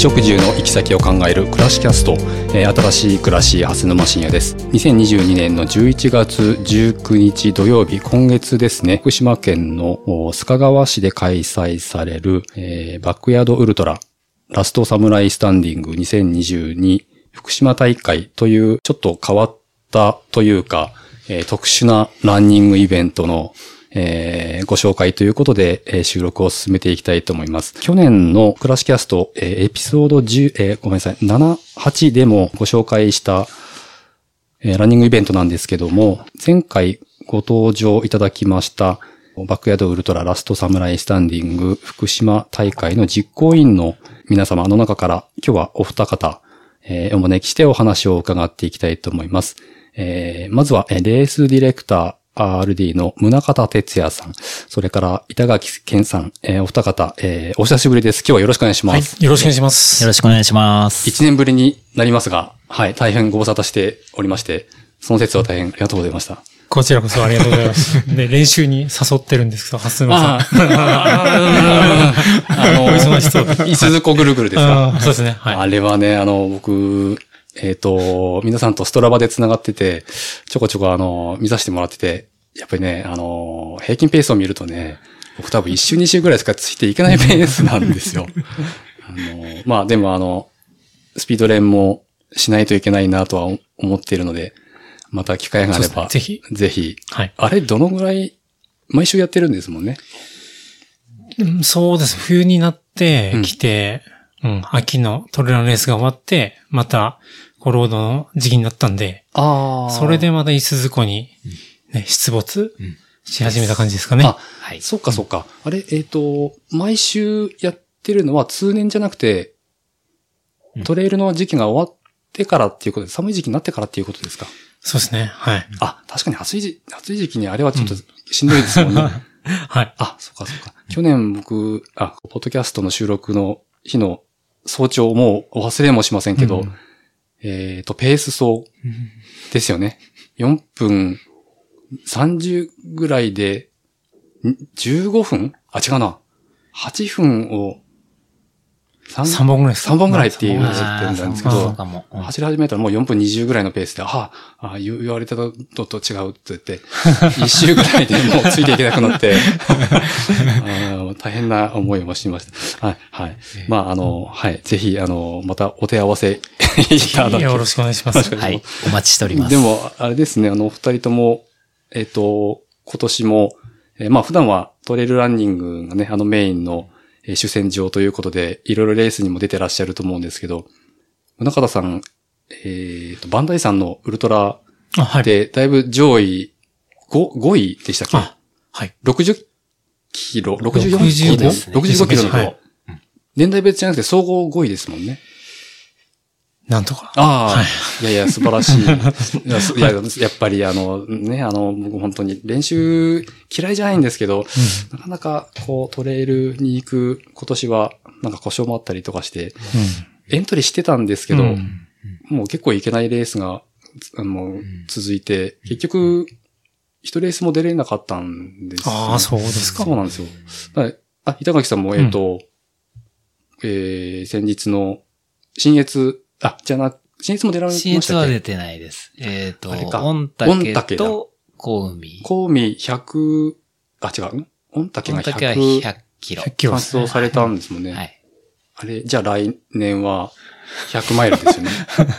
食住の行き先を考える暮らしキャスト、えー新しい暮らし蓮沼深也です。2022年の11月19日土曜日今月ですね福島県の須賀川市で開催される、えーバックヤードウルトララストサムライスタンディング2022福島大会というちょっと変わったというか、えー特殊なランニングイベントのえーご紹介ということで、えー収録を進めていきたいと思います。去年のクラシキャスト、えーエピソード10、えーごめんなさい、7、8でもご紹介した、えーランニングイベントなんですけども、前回ご登場いただきました、バックヤードウルトララストサムライスタンディング福島大会の実行委員の皆様の中から、今日はお二方、えーお招きしてお話を伺っていきたいと思います。えーまずは、レースディレクター、RD の宗方哲也さん、それから板垣健さん、えーお二方、えーお久しぶりです。今日はよろしくお願いします。はい。よろしくお願いします。よろしくお願いします。一年ぶりになりますが、はい、大変ご無沙汰しておりまして、その説は大変ありがとうございました。こちらこそありがとうございます。で、練習に誘ってるんですけど、蓮沼さん。あ の、お忙しそういすずこぐるぐるですかそうですね。はい。あれはね、あの、僕、えっ、と、皆さんとストラバで繋がってて、ちょこちょこあの、見させてもらってて、やっぱりね、あの、平均ペースを見るとね、僕多分1週2週ぐらいしかついていけないペースなんですよ。あの、まあでもあの、スピード練もしないといけないなとは思っているので、また機会があれば、ぜひ。ぜひ。はい。あれ、どのぐらい、毎週やってるんですもんね？うんそうです。冬になってうん来て、うん、秋のトレーラーレースが終わって、また、コロードの時期になったんで、あそれでまた伊豆湖に、ね、出没し始めた感じですかね。あ、はい。そっかそっか。あれ、えっ、と、毎週やってるのは通年じゃなくてうん、トレイルの時期が終わってからっていうことで、寒い時期になってからっていうことですか？そうですね。はい。あ、確かに暑い時、暑い時期にあれはちょっとしんどいですもんね。はい。あ、そっかそっか。去年僕、あ、ポッドキャストの収録の日の早朝もうお忘れもしませんけど、うんえっ、と、ペース走ですよね。4分30ぐらいで、ん？15分？あ、違うな。8分を3 3本ぐらい三本ぐらいっていうまあ時点なんですけど走り始めたらもう4分20ぐらいのペースで、ああ、言言われたのと違うって言って、一周ぐらいでもうついていけなくなって、大変な思いもしました。はい、はい。まあ、あの、はい、ぜひ、あの、またお手合わせ いただきよろしくお願いします。はい。お待ちしております。で、も、あれですね、あの、お二人とも、えっ、と、今年も、えーまあ普段はトレイルランニングがね、あのメインの、えー主戦場ということで、いろいろレースにも出てらっしゃると思うんですけど、宗方さん、えっ、と、バンダイさんのウルトラ。で、だいぶ上位5、5位でしたっけ？あ、はい。60キロ、64キロ？65ですね65キロの、はい年代別じゃなくて総合5位ですもんね。なんとか。ああ、はいい、やいや、素晴らしい。いや、ややっぱりあの、ね、あの、僕本当に練習嫌いじゃないんですけど、なかなかこうトレイルに行く今年はなんか故障もあったりとかして、エントリーしてたんですけど、うんもう結構いけないレースが、あの、続いて、結局、一レースも出れなかったんですよ、ああ、そうですか。そうなんですよ。あ、板垣さんも、えっ、と、えー、先日の、新越、あ、じゃな、新越も出られま新越したっけ？は出てないです。えっと、あれか御御嶽と小海。コウミ100、あ、違う、ん御嶽が御嶽は100 100キロ。100キロね走されたんですもんね。はい。あれ、じゃあ来年は100マイルですよね。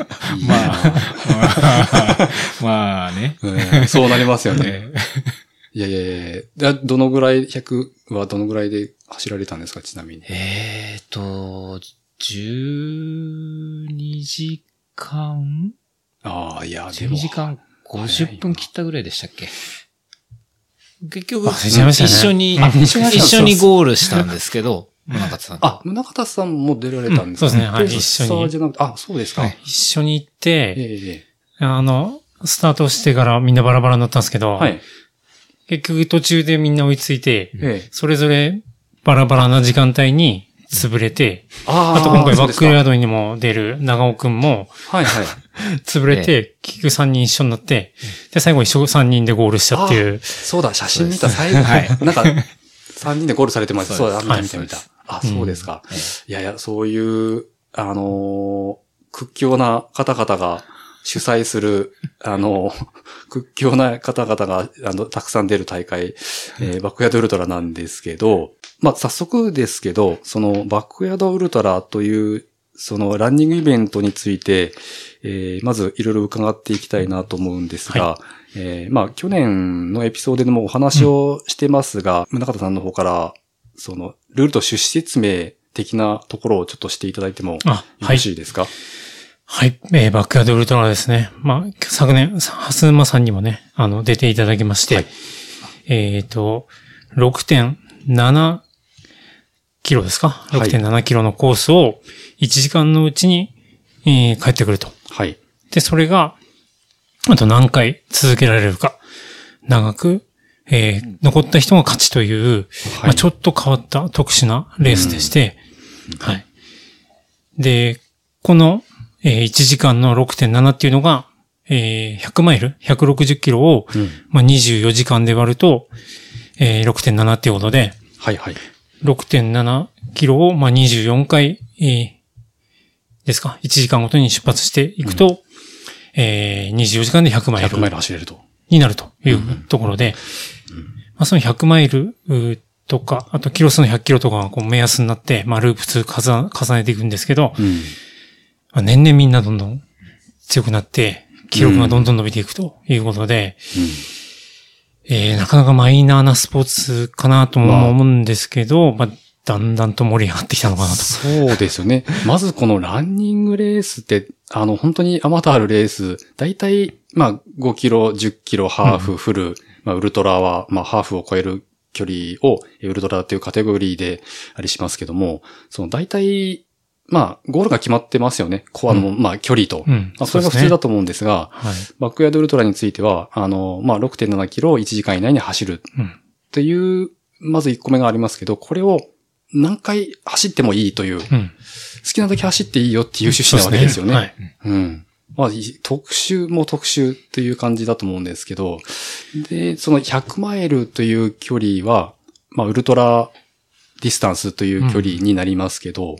まあ、まあね。うんそうなりますよね。いやいやいやでどのぐらい、100はどのぐらいで走られたんですか、ちなみに。えっと、12時間？ああ、いや、でも ?12 時間50分切ったぐらいでしたっけ？結局、ね。一緒に、あ一緒にゴールしたんですけど、宗像さん。と。あ、宗方さんも出られたんですか、うんそうですね。はい一緒に。サーじゃなくて、あ、そうですか。はい一緒に行っえて、ええ。あの、スタートしてからみんなバラバラになったんですけど、えはい。結局途中でみんな追いついて、ええ。それぞれバラバラな時間帯に潰れて、ああと今回バックヤード。ドにも出る長尾くんもはいはい。潰れて、結局3人一緒になって、で、最後一緒3人でゴールしたっていう。そうだ、写真見た最後。はい なんか、3人でゴールされてます。そそううだ、見た見た見たはい。あ、そうですか。ええいやいや、そういうあのー屈強な方々が主催する、あの、屈強な方々が、あの、たくさん出る大会、えーバックヤードウルトラなんですけど、まあ、早速ですけど、その、バックヤードウルトラという、その、ランニングイベントについて、えーまず、いろいろ伺っていきたいなと思うんですが、えーまあ、去年のエピソードでもお話をしてますが、宗方さんの方から、その、ルールと趣旨説明的なところをちょっとしていただいてもよあ、はいろ。しいですか？はい。えーバックヤードウルトラですね。まあ、昨年、ハスマさんにもね、あの、出ていただきまして、はいえっ、と、6.7キロですか？はい ?6.7 キロのコースを1時間のうちに、えー帰ってくると。はい。で、それが、あと何回続けられるか。長く、えー残った人が勝ちという、まあ、ちょっと変わった特殊なレースでして、はい。で、この、えー1時間の6.7っていうのが、えー100マイル ?160 キロを、うん。まあ、24時間で割ると、えー6.7っていうことで、はいはい。6.7キロを、まあ、24回、えーですか ?1 時間ごとに出発していくと、えー24時間で100マイル100マイル走れると。になるというところで、まあ、その100マイルとか、あとキロ数の100キロとかがこう目安になって、まあ、ループ2重重ねていくんですけど、うん。まあ年々みんなどんどん強くなって、記録がどんどん伸びていくということで、えーなかなかマイナーなスポーツかなとも思うんですけど、まあ、だんだんと盛り上がってきたのかなと。そうですよね。まずこのランニングレースって、あの、本当にあまたあるレース、だいたい、まあ、5キロ、10キロ、ハーフ、フル、まあ、ウルトラは、まあ、ハーフを超える距離を、えウルトラというカテゴリーでありしますけども、その大体、まあ、ゴールが決まってますよね。コアの、まあ、距離と。うんまあ、それが普通だと思うんですが、はい。バックヤードウルトラについては、あの、まあ、6.7キロを1時間以内に走るうん。っていう、まず1個目がありますけど、これを何回走ってもいいという、好うん。きなだけ走っていいよっていう趣旨なわけですよね。はい。うん。まあ、い特集も特集っていう感じだと思うんですけど、で、その100マイルという距離は、まあ、ウルトラディスタンスという距離になりますけど、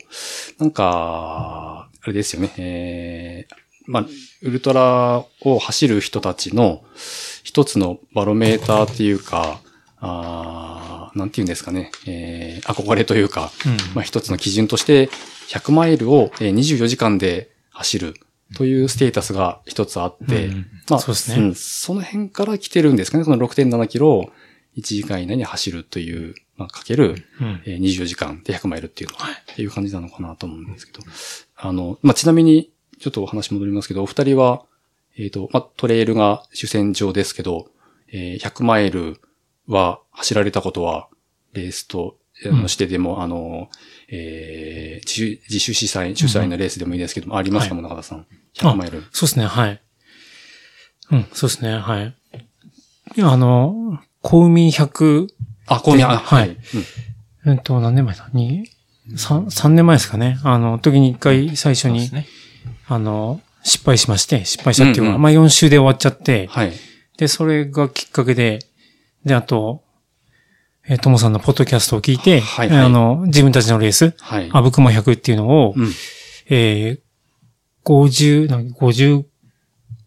なんか、あれですよね、えー、まあ、ウルトラを走る人たちの一つのバロメーターっていうか、あーなんて言うんですかね、えー、憧れというか、うん。まあ、一つの基準として、100マイルをえー24時間で走るというステータスが一つあって、うん。まあ、そうですね。んその辺から来てるんですかね。その6.7キロを1時間以内に走るという、まあ、かける、うん。えー24時間で100マイルっていうのは、っていう感じなのかなと思うんですけど。あの、まあ、ちなみに、ちょっとお話戻りますけど、お二人は、えっ、と、まあ、トレイルが主戦場ですけど、えー100マイルは走られたことは、レースと、のしてでも、あの、えー自主、自主主催、主催のレースでもいいですけども、ありますか、はい中田さん。100マイル。そうですね、はい。うん、そうですね、はい。あの、小海100、あ、こうみ、あ、はいうんえっと、何年前だ？に、三三年前ですかね。あの、時に一回最初に、ね。あの、失敗しまして、失敗したっていうか、うんうんまあ4週で終わっちゃって、はい。で、それがきっかけで、で、あと、えー、ともさんのポッドキャストを聞いて、はいはいあの、自分たちのレース、はい。あぶくま100っていうのを、うん。えー、50、なん50、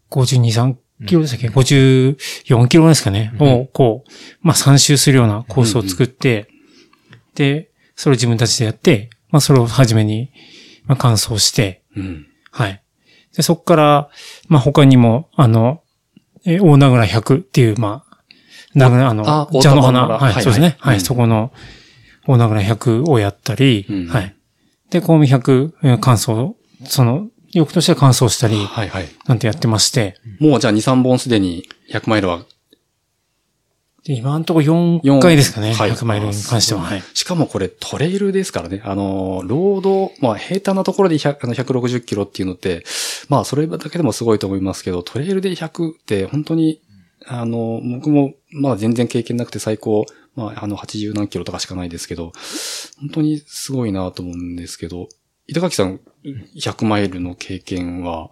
52、3キロでしたっけ、?54 キロですかね、を、こう、まあ3周するようなコースを作って、で、それを自分たちでやって、まあそれを初めに、まあ完走して、うん。はい。で、そこから、まあ他にも、あの、えー大名倉100っていう、まあ、名倉、あのあ、茶の花、はい、はいそうですね。はい、うんそこの、大名倉100をやったり、うんはい。で、コウミ100、えー乾燥、その、翌年は乾燥したり、はいはい。なんてやってまして、もうじゃあ2、3本すでに100マイルはで今のところ4回ですかね、はい100マイルに関しては。はい。しかもこれトレイルですからね。あの、ロード、まあ平坦なところで100あの160キロっていうのって、まあそれだけでもすごいと思いますけど、トレイルで100って本当に、あの、僕もまだ全然経験なくて最高、まああの80何キロとかしかないですけど、本当にすごいなと思うんですけど、板垣さん、100マイルの経験は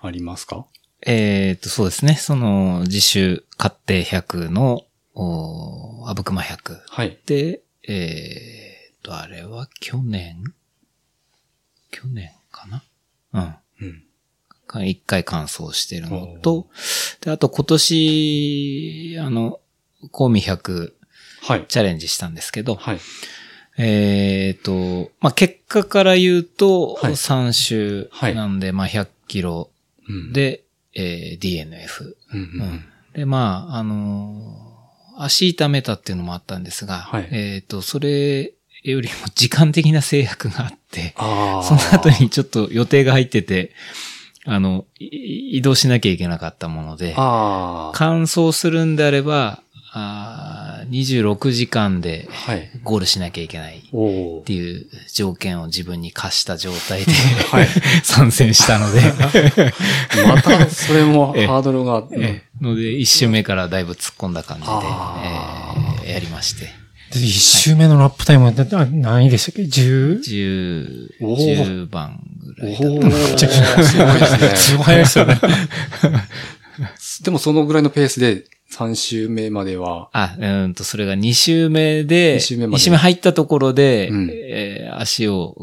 ありますか？えっと、そうですね。その、自主勝手100の、おあぶくま100。はい。で、えっと、あれは去年？去年かな？うん。うん。か一回完走してるのと、で、あと今年、あの、コーミ100はい。チャレンジしたんですけど、はい。えっ、と、まあ、結果から言うと、はい3周なんで、まあ、100キロうん、で、えー DNF。うん、ううんん。で、まあ、あのー足痛めたっていうのもあったんですが、はいえっ、と、それよりも時間的な制約があって。その後にちょっと予定が入ってて、あの、い移動しなきゃいけなかったもので、ああ。完走するんであれば、あー26時間ではい。ゴールしなきゃいけないって。いう条件を自分に課した状態ではい。参戦したので、また、それも ええハードルが、ええので、一周目からだいぶ突っ込んだ感じで、あええやりまして、で一周目のラップタイムは何位でしたっけ ?10? 10、おー10番ぐらいだおおった。すごいですね。すごい早いですよね。でもそのぐらいのペースで3周目までは、あ、うーんと、それが2周目で、二周目まで。二周目入ったところで、うん。えー足を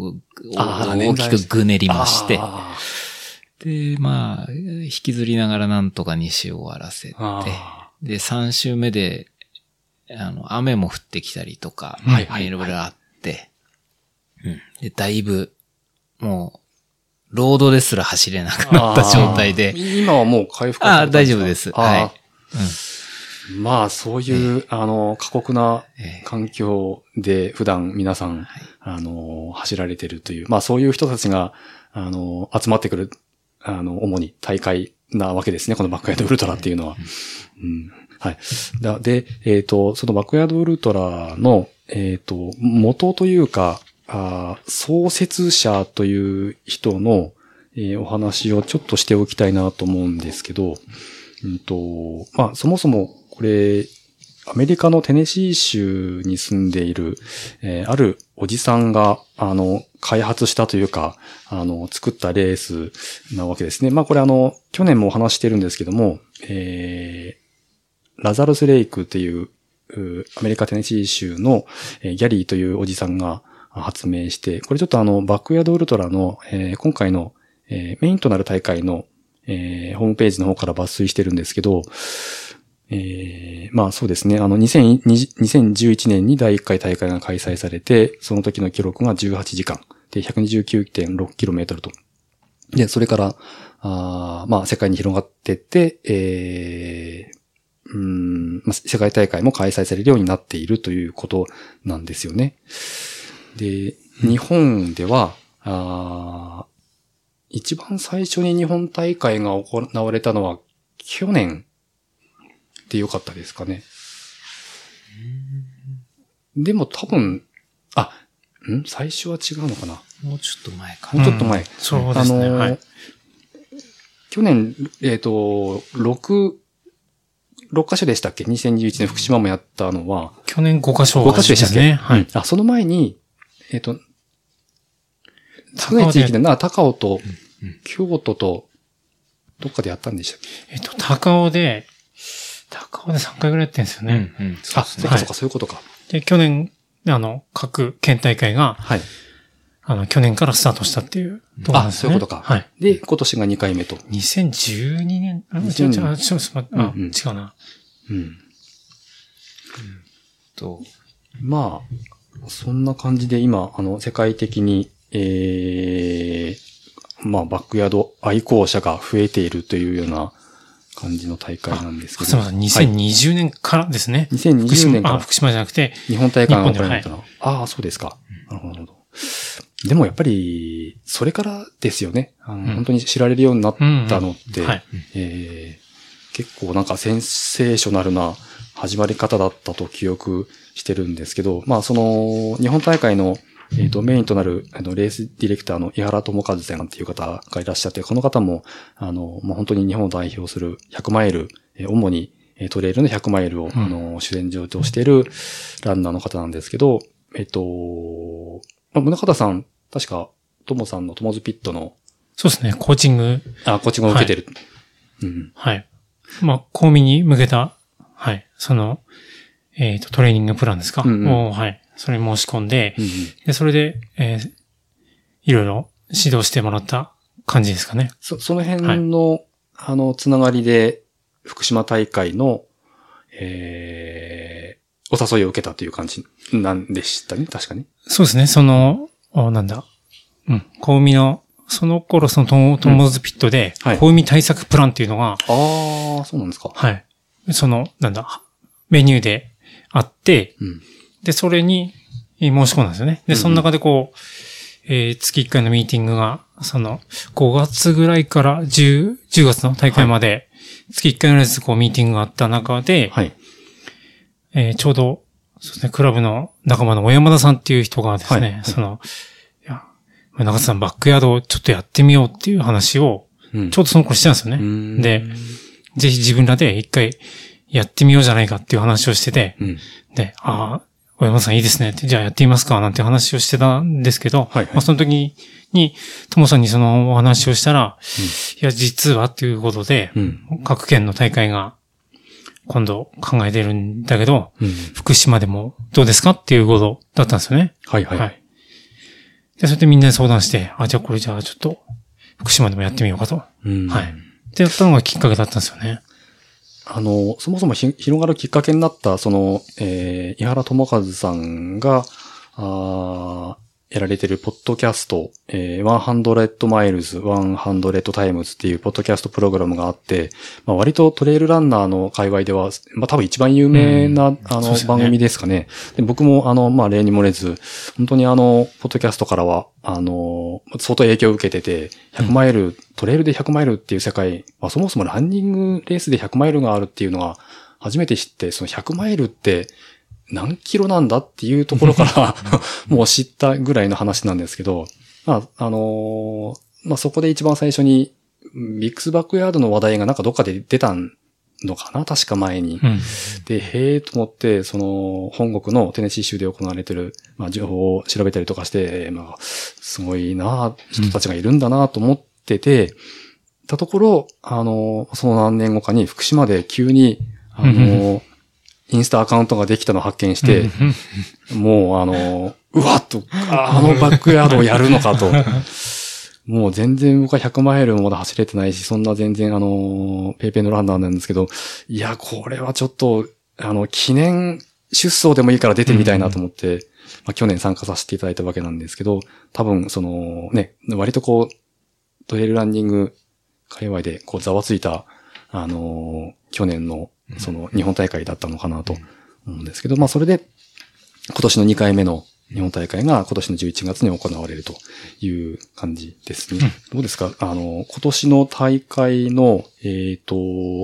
大きくぐねりまして、あで、まあ、引きずりながらなんとか2周終わらせて。で、3周目で、あの、雨も降ってきたりとか、はいはいい。ろいろあって、うん。で、だいぶ、もう、ロードですら走れなくーなった状態で、今はもう回復あー大丈夫です。はいまあ、そういう、あの、過酷なええ環境で普段皆さん、あの、走られてるという、まあそういう人たちが、あの、集まってくる、あの、主に大会なわけですね。このバックヤードウルトラっていうのは。うん。はい。だで、えっ、と、そのバックヤードウルトラの、えっ、と、元というか、あー創設者という人の、えーお話をちょっとしておきたいなと思うんですけど、うんと、まあ、そもそも、これ、アメリカのテネシー州に住んでいる、えーあるおじさんが、あの、開発したというか、あの、作ったレースなわけですね。まあ、これあの、去年もお話してるんですけども、えー、ラザルスレイクっていう、アメリカテネシー州の、えーギャリーというおじさんが発明して、これちょっとあの、バックヤードウルトラの、えー今回の、えーメインとなる大会の、えーホームページの方から抜粋してるんですけど、えーまあそうですね。あの、2020 2011年に第1回大会が開催されて、その時の記録が18時間。で、129.6km と。で、それから、あーまあ世界に広がってって、えーうーん、まあ、世界大会も開催されるようになっているということなんですよね。で、日本では、あー一番最初に日本大会が行われたのは去年でよかったですかね。でも多分、あ、ん？最初は違うのかな？もうちょっと前かもうちょっと前。うんそうですね。あのーはい。去年、えっ、と、6、6カ所でしたっけ ?2011 年福島もやったのは、去年5箇所5カ所でしたっけ、ね。はいうん。あ、その前に、えっ、と、高尾で少ない地域でな、高尾とうん、京都と、どっかでやったんでしたっけ？えっと、高尾で、高尾で3回ぐらいやってるんですよね。うん、うん。あ、そですねそううかそうか、そういうことか。で、去年、あの、各県大会が、はい。あの、去年からスタートしたっていうとこですね。そういうことか。はい。。で、今年が2回目と。2012年、あ、違う2000違う、ちょっと待って、あ、うんうん違うな。うん。と、まあ、そんな感じで今、あの、世界的に、ええまあ、バックヤード愛好者が増えているというような感じの大会なんですけど。すみません、2020年からですね。2020福島年からあ、福島じゃなくて、日本大会が行われ日たの。ああ、そうですか。なるほどなるほど。でもやっぱり、それからですよね。あのうん本当に知られるようになったのって、結構なんかセンセーショナルな始まり方だったと記憶してるんですけど、まあその、日本大会の、えっ、と、メインとなる、あの、レースディレクターの井原智和さんっていう方がいらっしゃって、この方も、あの、まあ本当に日本を代表する100マイル、えー主に、えートレイルの100マイルを、あの、主戦場としているランナーの方なんですけど、えっ、と、まあ、宗方さん、確か、ともさんのトモズピットの、そうですね、コーチング、あ、こっちが受けてる。うん。はい。まあ、公民に向けた、はい、その、えっ、と、トレーニングプランですか、うんうんをはい。それに申し込んで、うんうんで、それで、えーいろいろ、指導してもらった感じですかね。そ、その辺の、あの、つながりで、福島大会の、えー、お誘いを受けたという感じなんでしたね、確かに。そうですね、その、おなんだ。うん。小海の、その頃そのトモトモズピットで、はい小海対策プランっていうのが、ああ、そうなんですか。はい。その、なんだ、メニューであって、うん。で、それにえー申し込んだんですよね。で、その中でこう、えー月1回のミーティングが、その、5月ぐらいから10、10月の大会まで、月1回ぐらいずつこうミーティングがあった中で、はい。えーちょうど、そうですね、クラブの仲間の小山田さんっていう人がですね、はいはいその、いや、中津さんバックヤードをちょっとやってみようっていう話を、うんちょうどその頃してたんですようね。んで、ぜひ自分らで一回やってみようじゃないかっていう話をしてて、うん。で、ああ、小山田さんいいですねって、じゃあやってみますかなんて話をしてたんですけど、はいはいまあその時に、ともさんにそのお話をしたら、いや、実はっていうことで、うん。各県の大会が今度考えてるんだけど、うん。福島でもどうですかっていうことだったんですよね。はいはい。で、それでみんなで相談して、あ、じゃあこれじゃあちょっと、福島でもやってみようかと。うんはい。ってやったのがきっかけだったんですよね。あの、そもそも広がるきっかけになった、その、えー、井原智和さんが、あやられてるポッドキャスト、えー、100 miles、100 times っていうポッドキャストプログラムがあって、まあ、割とトレイルランナーの界隈では、まあ、多分一番有名な、うん。あの、ね。番組ですかね。で僕も、あの、まあ、例に漏れず、本当にあの、ポッドキャストからは、あの、相当影響を受けてて、100マイル、トレイルで100マイルっていう世界、まあ、そもそもランニングレースで100マイルがあるっていうのが、初めて知って、その100マイルって何キロなんだっていうところから、もう知ったぐらいの話なんですけど、まあ、あのーまあ、そこで一番最初に、ビックスバックヤードの話題がなんかどっかで出たのかな確か前に。うん。で、へえと思って、その、本国のテネシー州で行われてる、まあ、情報を調べたりとかして、まあ、すごいな人たちがいるんだなと思ってて、たところ、あの、その何年後かに福島で急に、あの、インスタアカウントができたのを発見して、もうあの、うわっと、ああのバックヤードをやるのかと。もう全然僕は100マイルもまだ走れてないし、そんな全然あの、ペイペイのランナーなんですけど、いや、これはちょっと、あの、記念出走でもいいから出てみたいなと思って、まあ去年参加させていただいたわけなんですけど、多分そのね、割とこう、トレイルランニング界隈でこうざわついた、あの去年のその日本大会だったのかなと思うんですけど、まあそれで今年の2回目の日本大会が今年の11月に行われるという感じですね。どうですか？あの、今年の大会の、えっ、と、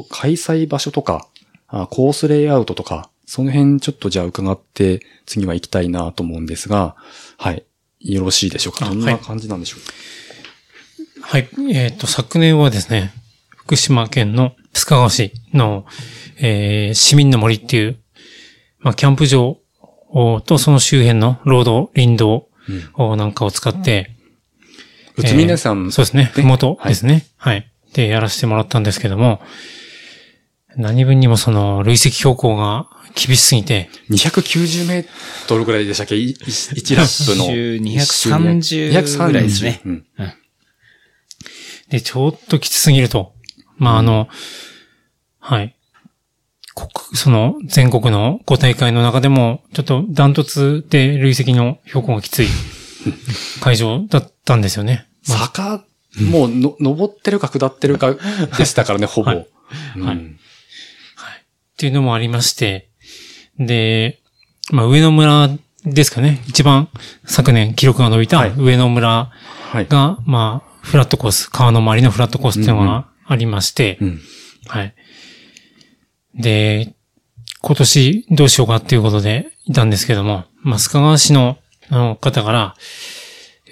開催場所とかあ、コースレイアウトとか、その辺ちょっとじゃあ伺って次は行きたいなと思うんですが、はい。よろしいでしょうか？あどんな感じなんでしょう？か、はい。えっ、と、昨年はですね、福島県の須賀川市の、えー市民の森っていう、まあ、キャンプ場おとその周辺のロード、林道おなんかを使って、うつみねさん、えーそうですね。ねふもとですね。はい。で、やらせてもらったんですけども、何分にもその、累積標高が厳しすぎて、290メートルぐらいでしたっけ ?1 ラップの。230ぐらいですねうん。で、ちょっときつすぎると。まあ、あの、はい。国、その、全国の5大会の中でも、ちょっとダントツで累積の標高がきつい 会場だったんですよね。まあ坂、もうの、登ってるか下ってるかでしたからね、ほぼ。はいうんはいっていうのもありまして、で、まあ、上野村ですかね。一番昨年記録が伸びたはい上野村はい。が、まあ、フラットコース、川の周りのフラットコースっていうのがありまして、うん。はい。で、今年どうしようかっていうことでいたんですけども、まあ、須賀川市のあの方から、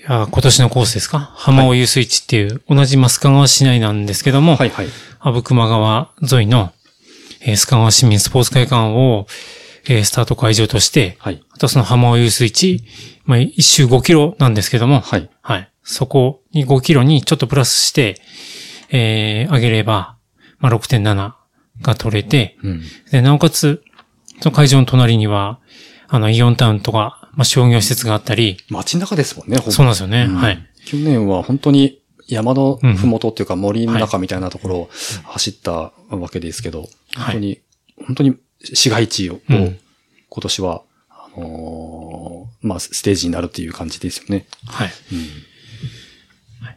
今年のコースですか？浜尾遊水地っていう、同じまあ須賀川市内なんですけども、はいはい。阿武隈川沿いの、えー須賀川市民スポーツ会館を、えースタート会場として、はい。あとその浜尾遊水地、まあ、一周5キロなんですけども、はい。はい。そこに5キロにちょっとプラスして、えー、上げれば、まあ、6.7が取れて、うん。で、なおかつ、その会場の隣には、あの、イオンタウンとか、まあ、商業施設があったり、街中ですもんね。そうなんですよね。うんはい。去年は本当に山のふもとっていうか森の中みたいなところを走ったわけですけど、本当に、本当に市街地を、今年は、あのー、まあ、ステージになるっていう感じですよね。はい。うん、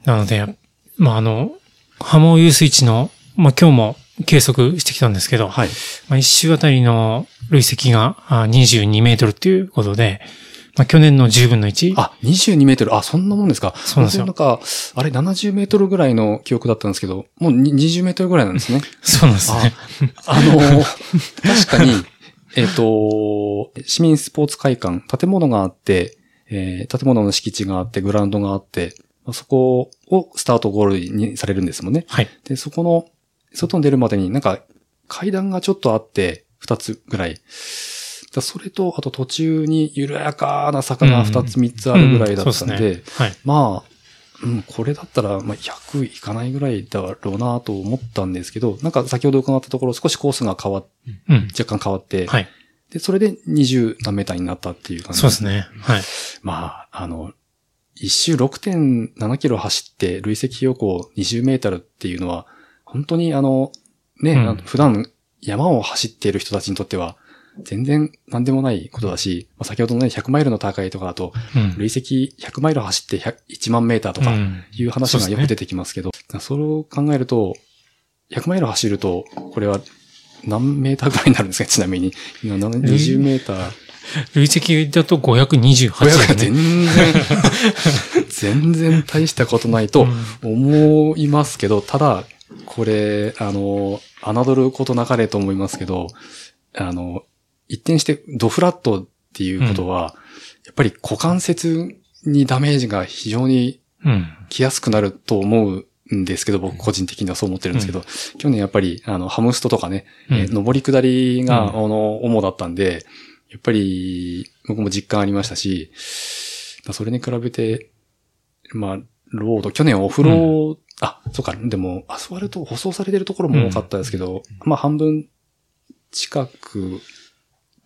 なので、まあ、あの、波紋遊水地の、まあ、今日も計測してきたんですけど、はい。まあ、一周あたりの累積が22メートルっていうことで、まあ、去年の10分の 1? あ、22メートル。あ、そんなもんですか。そうなんですよ。なんか、あれ70メートルぐらいの記憶だったんですけど、もう20メートルぐらいなんですね。そうなんですね。ああの、確かに、えっ、ー、と、市民スポーツ会館、建物があって、えー、建物の敷地があって、グラウンドがあって、そこをスタートゴールにされるんですもんね。はい。で、そこの、外に出るまでになんか階段がちょっとあって、二つぐらい。それと、あと途中に緩やかな坂が二つ三つあるぐらいだったんで、うんうんねはい、まあ、うん、これだったら、まあ、100いかないぐらいだろうなと思ったんですけど、なんか先ほど伺ったところ少しコースが変わっ、うん、若干変わって、はい、で、それで20何メーターになったっていう感じそうですね。はい。まあ、あの、一周6.7キロ走って累積標高20メートルっていうのは、本当にあの、ね、うん、普段山を走っている人たちにとっては、全然何でもないことだし、まあ、先ほどのね、100マイルの大会とかだと、累積100マイル走って1万メーターとかいう話がよく出てきますけど、うん、それを考えると、100マイル走ると、これは何メーターぐらいになるんですか？ちなみに。20メーター。累積だと528、500全然、全然大したことないと思いますけど、ただ、これ、あの、侮ることなかれと思いますけど、あの、一転してドフラットっていうことは、うん、やっぱり股関節にダメージが非常に来やすくなると思うんですけど、僕個人的にはそう思ってるんですけど、うん、去年やっぱり、あの、ハムストとかね、上り下りが、あの、主だったんで、やっぱり、僕も実感ありましたし、それに比べて、まあ、ロード、去年オフロー、うん、あ、そうか、でも、アスファルト舗装されてるところも多かったですけど、うん、まあ半分近く、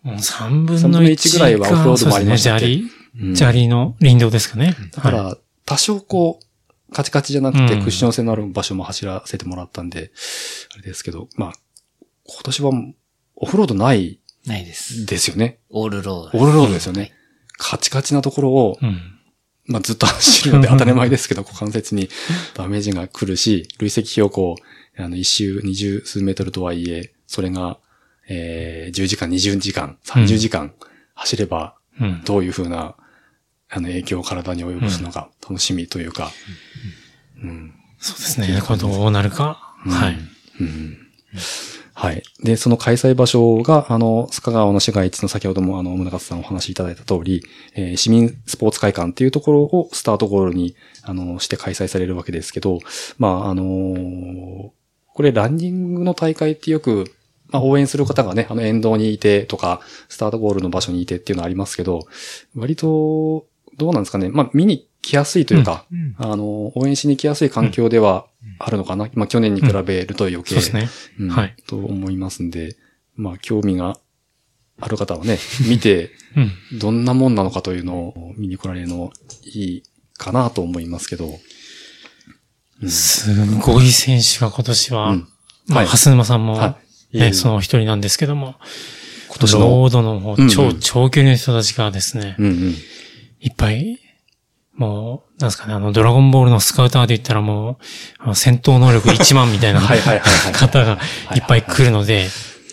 3分の1ぐらいはオフロードもありました。ね。砂利、うん、砂利の林道ですかね。だから、多少こう、カチカチじゃなくてクッション性のある場所も走らせてもらったんで、あれですけど、まあ、今年はオフロードないないです。ですよね。オールロード。オールロードですよね。はい、カチカチなところを、うん、まあずっと走るので当たり前ですけど、股関節にダメージが来るし、累積標高、あの、一周二十数メートルとはいえ、それが、えー、10時間、20時間、30時間走れば、どういうふうな、あの、影響を体に及ぼすのか、楽しみというか、うん。そうですね。どうなるか。はい。うんはい。で、その開催場所が、あの、須賀川の市街地の先ほども、あの、宗勝さんお話しいただいた通り、えー、市民スポーツ会館っていうところをスタートゴールに、あの、して開催されるわけですけど、まあ、あのー、これランニングの大会ってよく、まあ、応援する方がね、あの、沿道にいてとか、スタートゴールの場所にいてっていうのはありますけど、割と、どうなんですかね。まあ、見に来やすいというか、うん、あの、応援しに来やすい環境ではあるのかな？まあ去年に比べると余計、うん、そうですね。はい。と思いますんで、まあ興味がある方はね、見て、どんなもんなのかというのを見に来られるのいいかなと思いますけど。うん、すごい選手が今年は、うん、まあ、蓮沼さんも、はい、ね、その一人なんですけども、今年のロードの超、うんうん、長距離の人たちがですね、うんうん、いっぱいもう、なんですかね、あの、ドラゴンボールのスカウターで言ったらもう、戦闘能力1万みたいな 方がいっぱい来るので、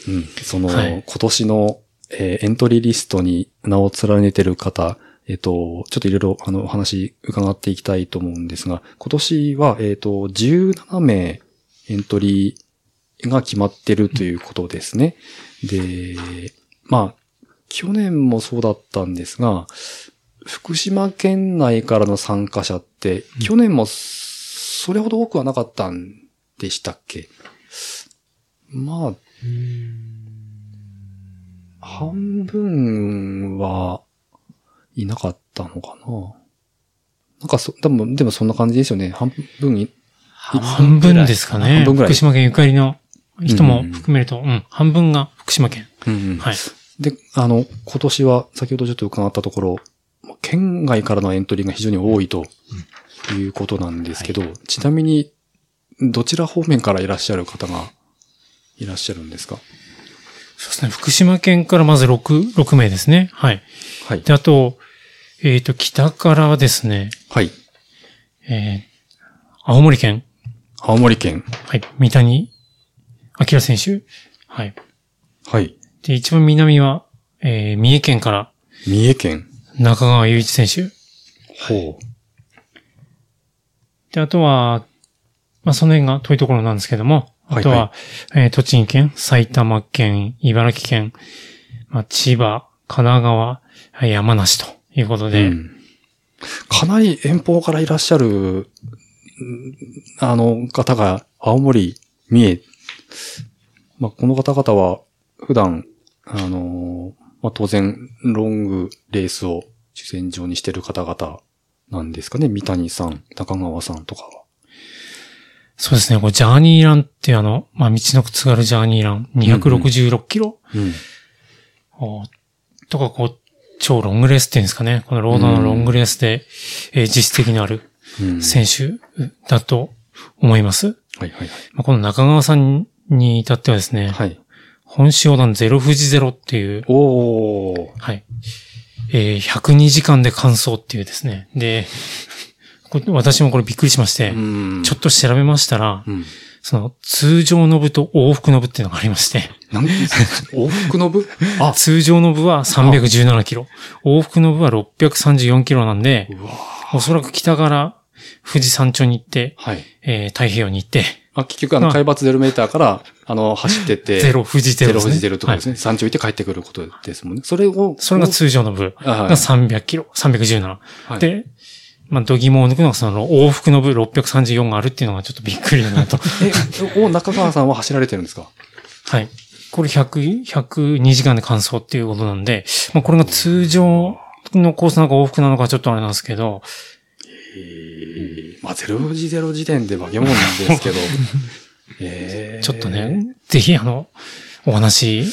うん、その、はい、今年の、えー、エントリーリストに名を連ねてる方、えっ、ー、と、ちょっといろいろ、あの、お話伺っていきたいと思うんですが、今年は、えっ、ー、と、17名エントリーが決まってるということですね。で、まあ、去年もそうだったんですが、福島県内からの参加者って、去年もそれほど多くはなかったんでしたっけ？まあ、半分はいなかったのかななんかそ、多分、でもそんな感じですよね。半分に。半分ですかね。半分ぐらい。福島県ゆかりの人も含めると、うん、うん、半分が福島県。うん、うん、はい。で、あの、今年は、先ほどちょっと伺ったところ、県外からのエントリーが非常に多いということなんですけど、ちなみに、どちら方面からいらっしゃる方がいらっしゃるんですか？そうですね。福島県からまず6、6名ですね。はい。はい。で、あと、えっ、と、北からはですね、はい。えー青森県、青森県。はい、三谷明選手。はい。はい。で、一番南は、えー三重県から三重県。中川雄一選手。ほで、あとは、まあ、その辺が遠いところなんですけども、はいあとは、えー栃木県、埼玉県、茨城県、まあ、千葉、神奈川、はい山梨ということう。で、うんかなり遠方からいらっしゃる、うんあの方が、青森、三重。まあ、この方々は、普段、あのーまあ、当然、ロングレースを主戦場にしてる方々なんですかね。三谷さん、中川さんとかは。そうですね、これジャーニーランっていうあの、まあ、道のく津軽ジャーニーラン、266キロ、うん。おとか、こう、超ロングレースっていうんですかね。このロードのロングレースで、えー実績のあるうん。選手だと思います。はいはいまあ、この中川さんに至ってはですね、はい。はい。本州横断ゼロ富士ゼロっていう、おー。はい。えー102時間で完走っていうですね。で、私もこれびっくりしまして、うん。ちょっと調べましたら、うん。その通常の部と往復の部っていうのがありまして、なん往復の部？あ、通常の部は317キロ、往復の部は634キロなんで、おそらく北から富士山頂に行って、はい。えー太平洋に行って、あ、結局あの、海抜ゼロメーターから、あの、走ってって、ゼロ、富士ゼロね。ゼロ富士ゼロとかですはいね。山頂行って帰ってくることですもんね。それを、それが通常の部が300キロ、317。はい、で、まあ、度肝を抜くのがその往復の部634があるっていうのがちょっとびっくりだなと。え、お、中川さんは走られてるんですか？はい。これ100、102時間で完走っていうことなんで、まあ、これが通常のコースなのか往復なのかちょっとあれなんですけど、ええまあ、ゼロ富士ゼロ時点で化け物なんですけど。ええちょっとね、ぜひあの、お話、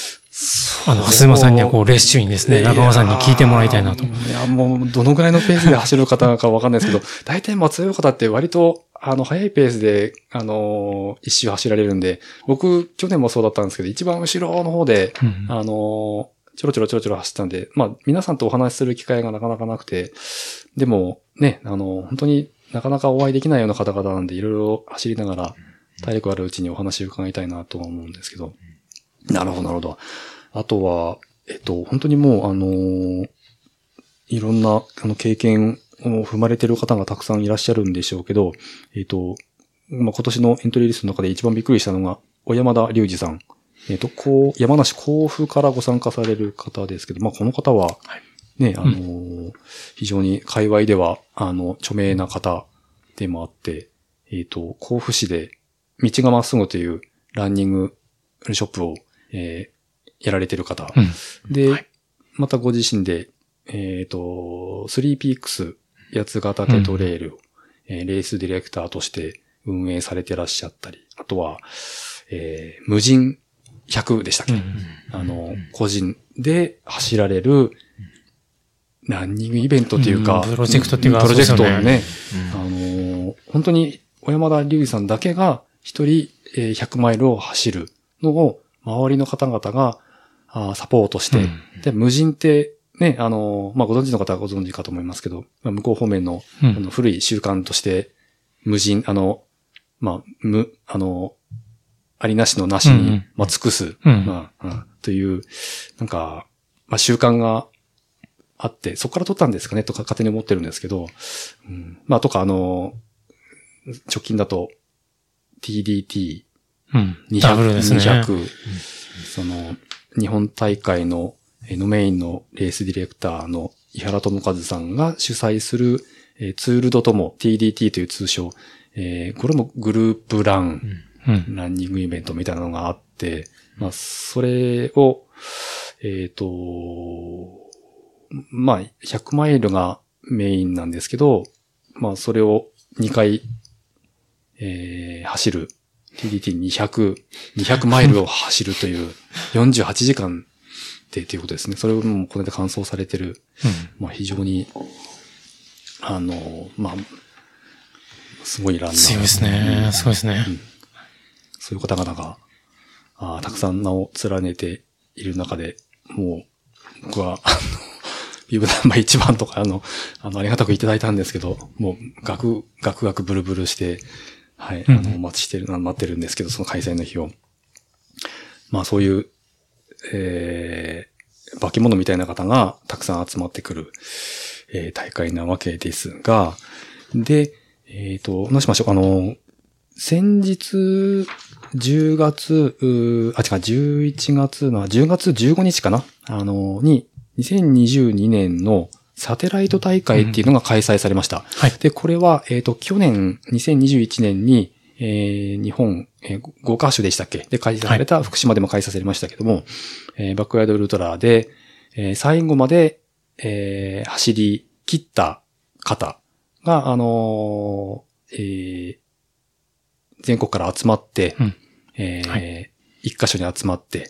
あの、蓮馬さんにはこう、レース中にですね、中川さんに聞いてもらいたいなと。いや、もう、どのぐらいのペースで走る方かわかんないですけど、大体まあ強い方って割と、あの、速いペースで、あのー一周走られるんで、僕、去年もそうだったんですけど、一番後ろの方で、うんあのーちょろちょろちょろちょろ走ったんで、まあ、皆さんとお話しする機会がなかなかなくて、でも、ね、あの、本当になかなかお会いできないような方々なんで、いろいろ走りながら、体力あるうちにお話を伺いたいなとは思うんですけど。なるほど、なるほど。あとは、えっと、本当にもう、あのーいろんな、あの、経験を踏まれてる方がたくさんいらっしゃるんでしょうけど、えっと、まあ、今年のエントリーリストの中で一番びっくりしたのが、小山田隆二さん。えっ、と、こう、山梨甲府からご参加される方ですけど、まあ、この方は、ね、あのー非常に界隈では、あの、著名な方でもあって、えっ、と、甲府市で、道がまっすぐというランニングショップを、えーやられてる方。うん。で、はい。またご自身で、えっ、と、スリーピークス八ヶ岳トレイルを、えーレースディレクターとして運営されてらっしゃったり、あとは、えー無人100でしたっけ、あの、個人で走られる、ランニングイベントっていうか、うんプロジェクトっていうかプロジェクトをね、うあのー本当に小山田隆二さんだけが一人、えー100マイルを走るのを周りの方々がサポートして、うん。で、無人ってね、あのーまあ、ご存知の方はご存知かと思いますけど、まあ、向こう方面のうん。あの古い習慣として、無人、あの、まあ、無、あの、ありなしのなしに、まあ、尽くす、うん。まあ、うん。という、なんか、まあ、習慣があって、そこから取ったんですかねとか勝手に思ってるんですけど、うん、まあ、とか、あの、直近だと、TDT200、うん。ダブルですね。200その、日本大会の、えーのメインのレースディレクターの井原智和さんが主催する、えーツールドとも TDT という通称、えーこれもグループラン、うん。ランニングイベントみたいなのがあって、まあ、それを、えっ、と、まあ、100マイルがメインなんですけど、まあ、それを2回、えー走る TDT200、200マイルを走るという 48時間でということですね。それをもうこれで完走されてる、まあ、非常に、あの、まあ、すごいランナー。強いですね。すごいですね。そういう方々が、あーたくさん名を連ねている中で、もう、僕は、あの、ビブナンバー1番とか、あの、あの、ありがたくいただいたんですけど、もう、ガク、ガクガクブルブルして、はい、あの、お待ちしてる、待ってるんですけど、その開催の日を。まあ、そういう、えー、化け物みたいな方がたくさん集まってくる、えー大会なわけですが、で、えっ、と、どうしましょう。あの、先日、10月、あ、違う、11月の、10月15日かなあの、に、2022年のサテライト大会っていうのが開催されました。はい。で、これは、えっ、と、去年、2021年に、えー日本、えー、5カ所でしたっけ？で開催された、福島でも開催されましたけども、えーバックヤードウルトラで、えー最後まで、えー走り切った方が、あのーえー全国から集まって、うん。えーは一箇所に集まって、で、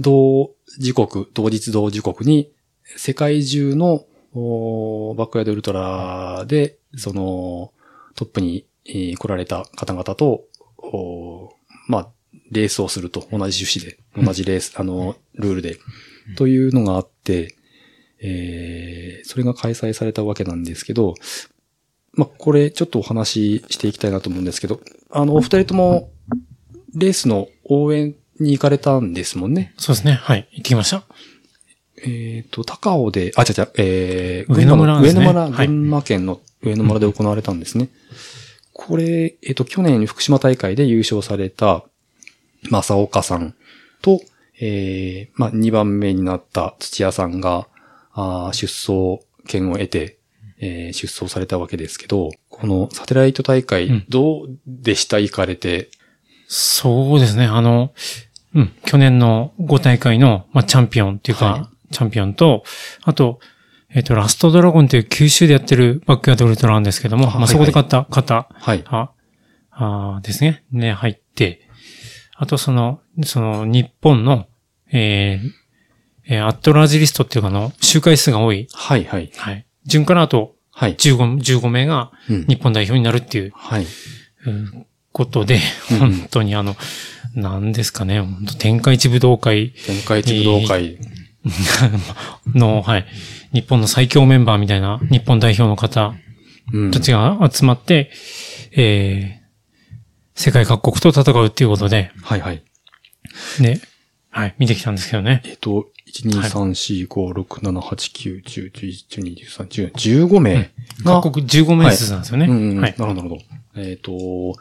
同時刻、同日同時刻に、世界中のバックヤードウルトラで、その、トップにえー来られた方々と、まあ、レースをすると、同じ趣旨で、同じレース、あの、ルールで、というのがあって、えーそれが開催されたわけなんですけど、まあ、これちょっとお話ししていきたいなと思うんですけど、あの、お二人とも、レースの応援に行かれたんですもんね。そうですね。はい。行ってきました。えっ、と、高尾で、あ、違う違う、えー、上野村ですね上野村、はい群馬県の上野村で行われたんですね。これ、えっ、と、去年福島大会で優勝された、正岡さんと、えー、まあ、2番目になった土屋さんが、あー出走権を得て、えー出走されたわけですけど、このサテライト大会、うんどうでした？行かれて。そうですね。あの、うん、去年の5大会の、まあ、チャンピオンっていうか、はチャンピオンと、あと、えっ、と、ラストドラゴンっていう九州でやってるバックヤードウルトラなんですけども、あまあ、そこで買った方、はい。あ、あですね。ね、入って、あとその、その、日本の、えーえーアットラージリストっていうかあの、周回数が多い、はい、はい。はい。順からあとはい。15、15名がうん日本代表になるっていう、はい。うんことで、うん本当にあの、何ですかね、天下一武道会天下一武道会。の、はい、日本の最強メンバーみたいな日本代表の方うんたちが集まって、えー世界各国と戦うっていうことで、はい、はい。ね、はい、見てきたんですけどね。えっと、1、2、3、4、5、6、7、8、9、10、11、12、13、14、15名が、各国15名ずつなんですよね。うんうん、はい。なるほど、なるほど。えっ、と、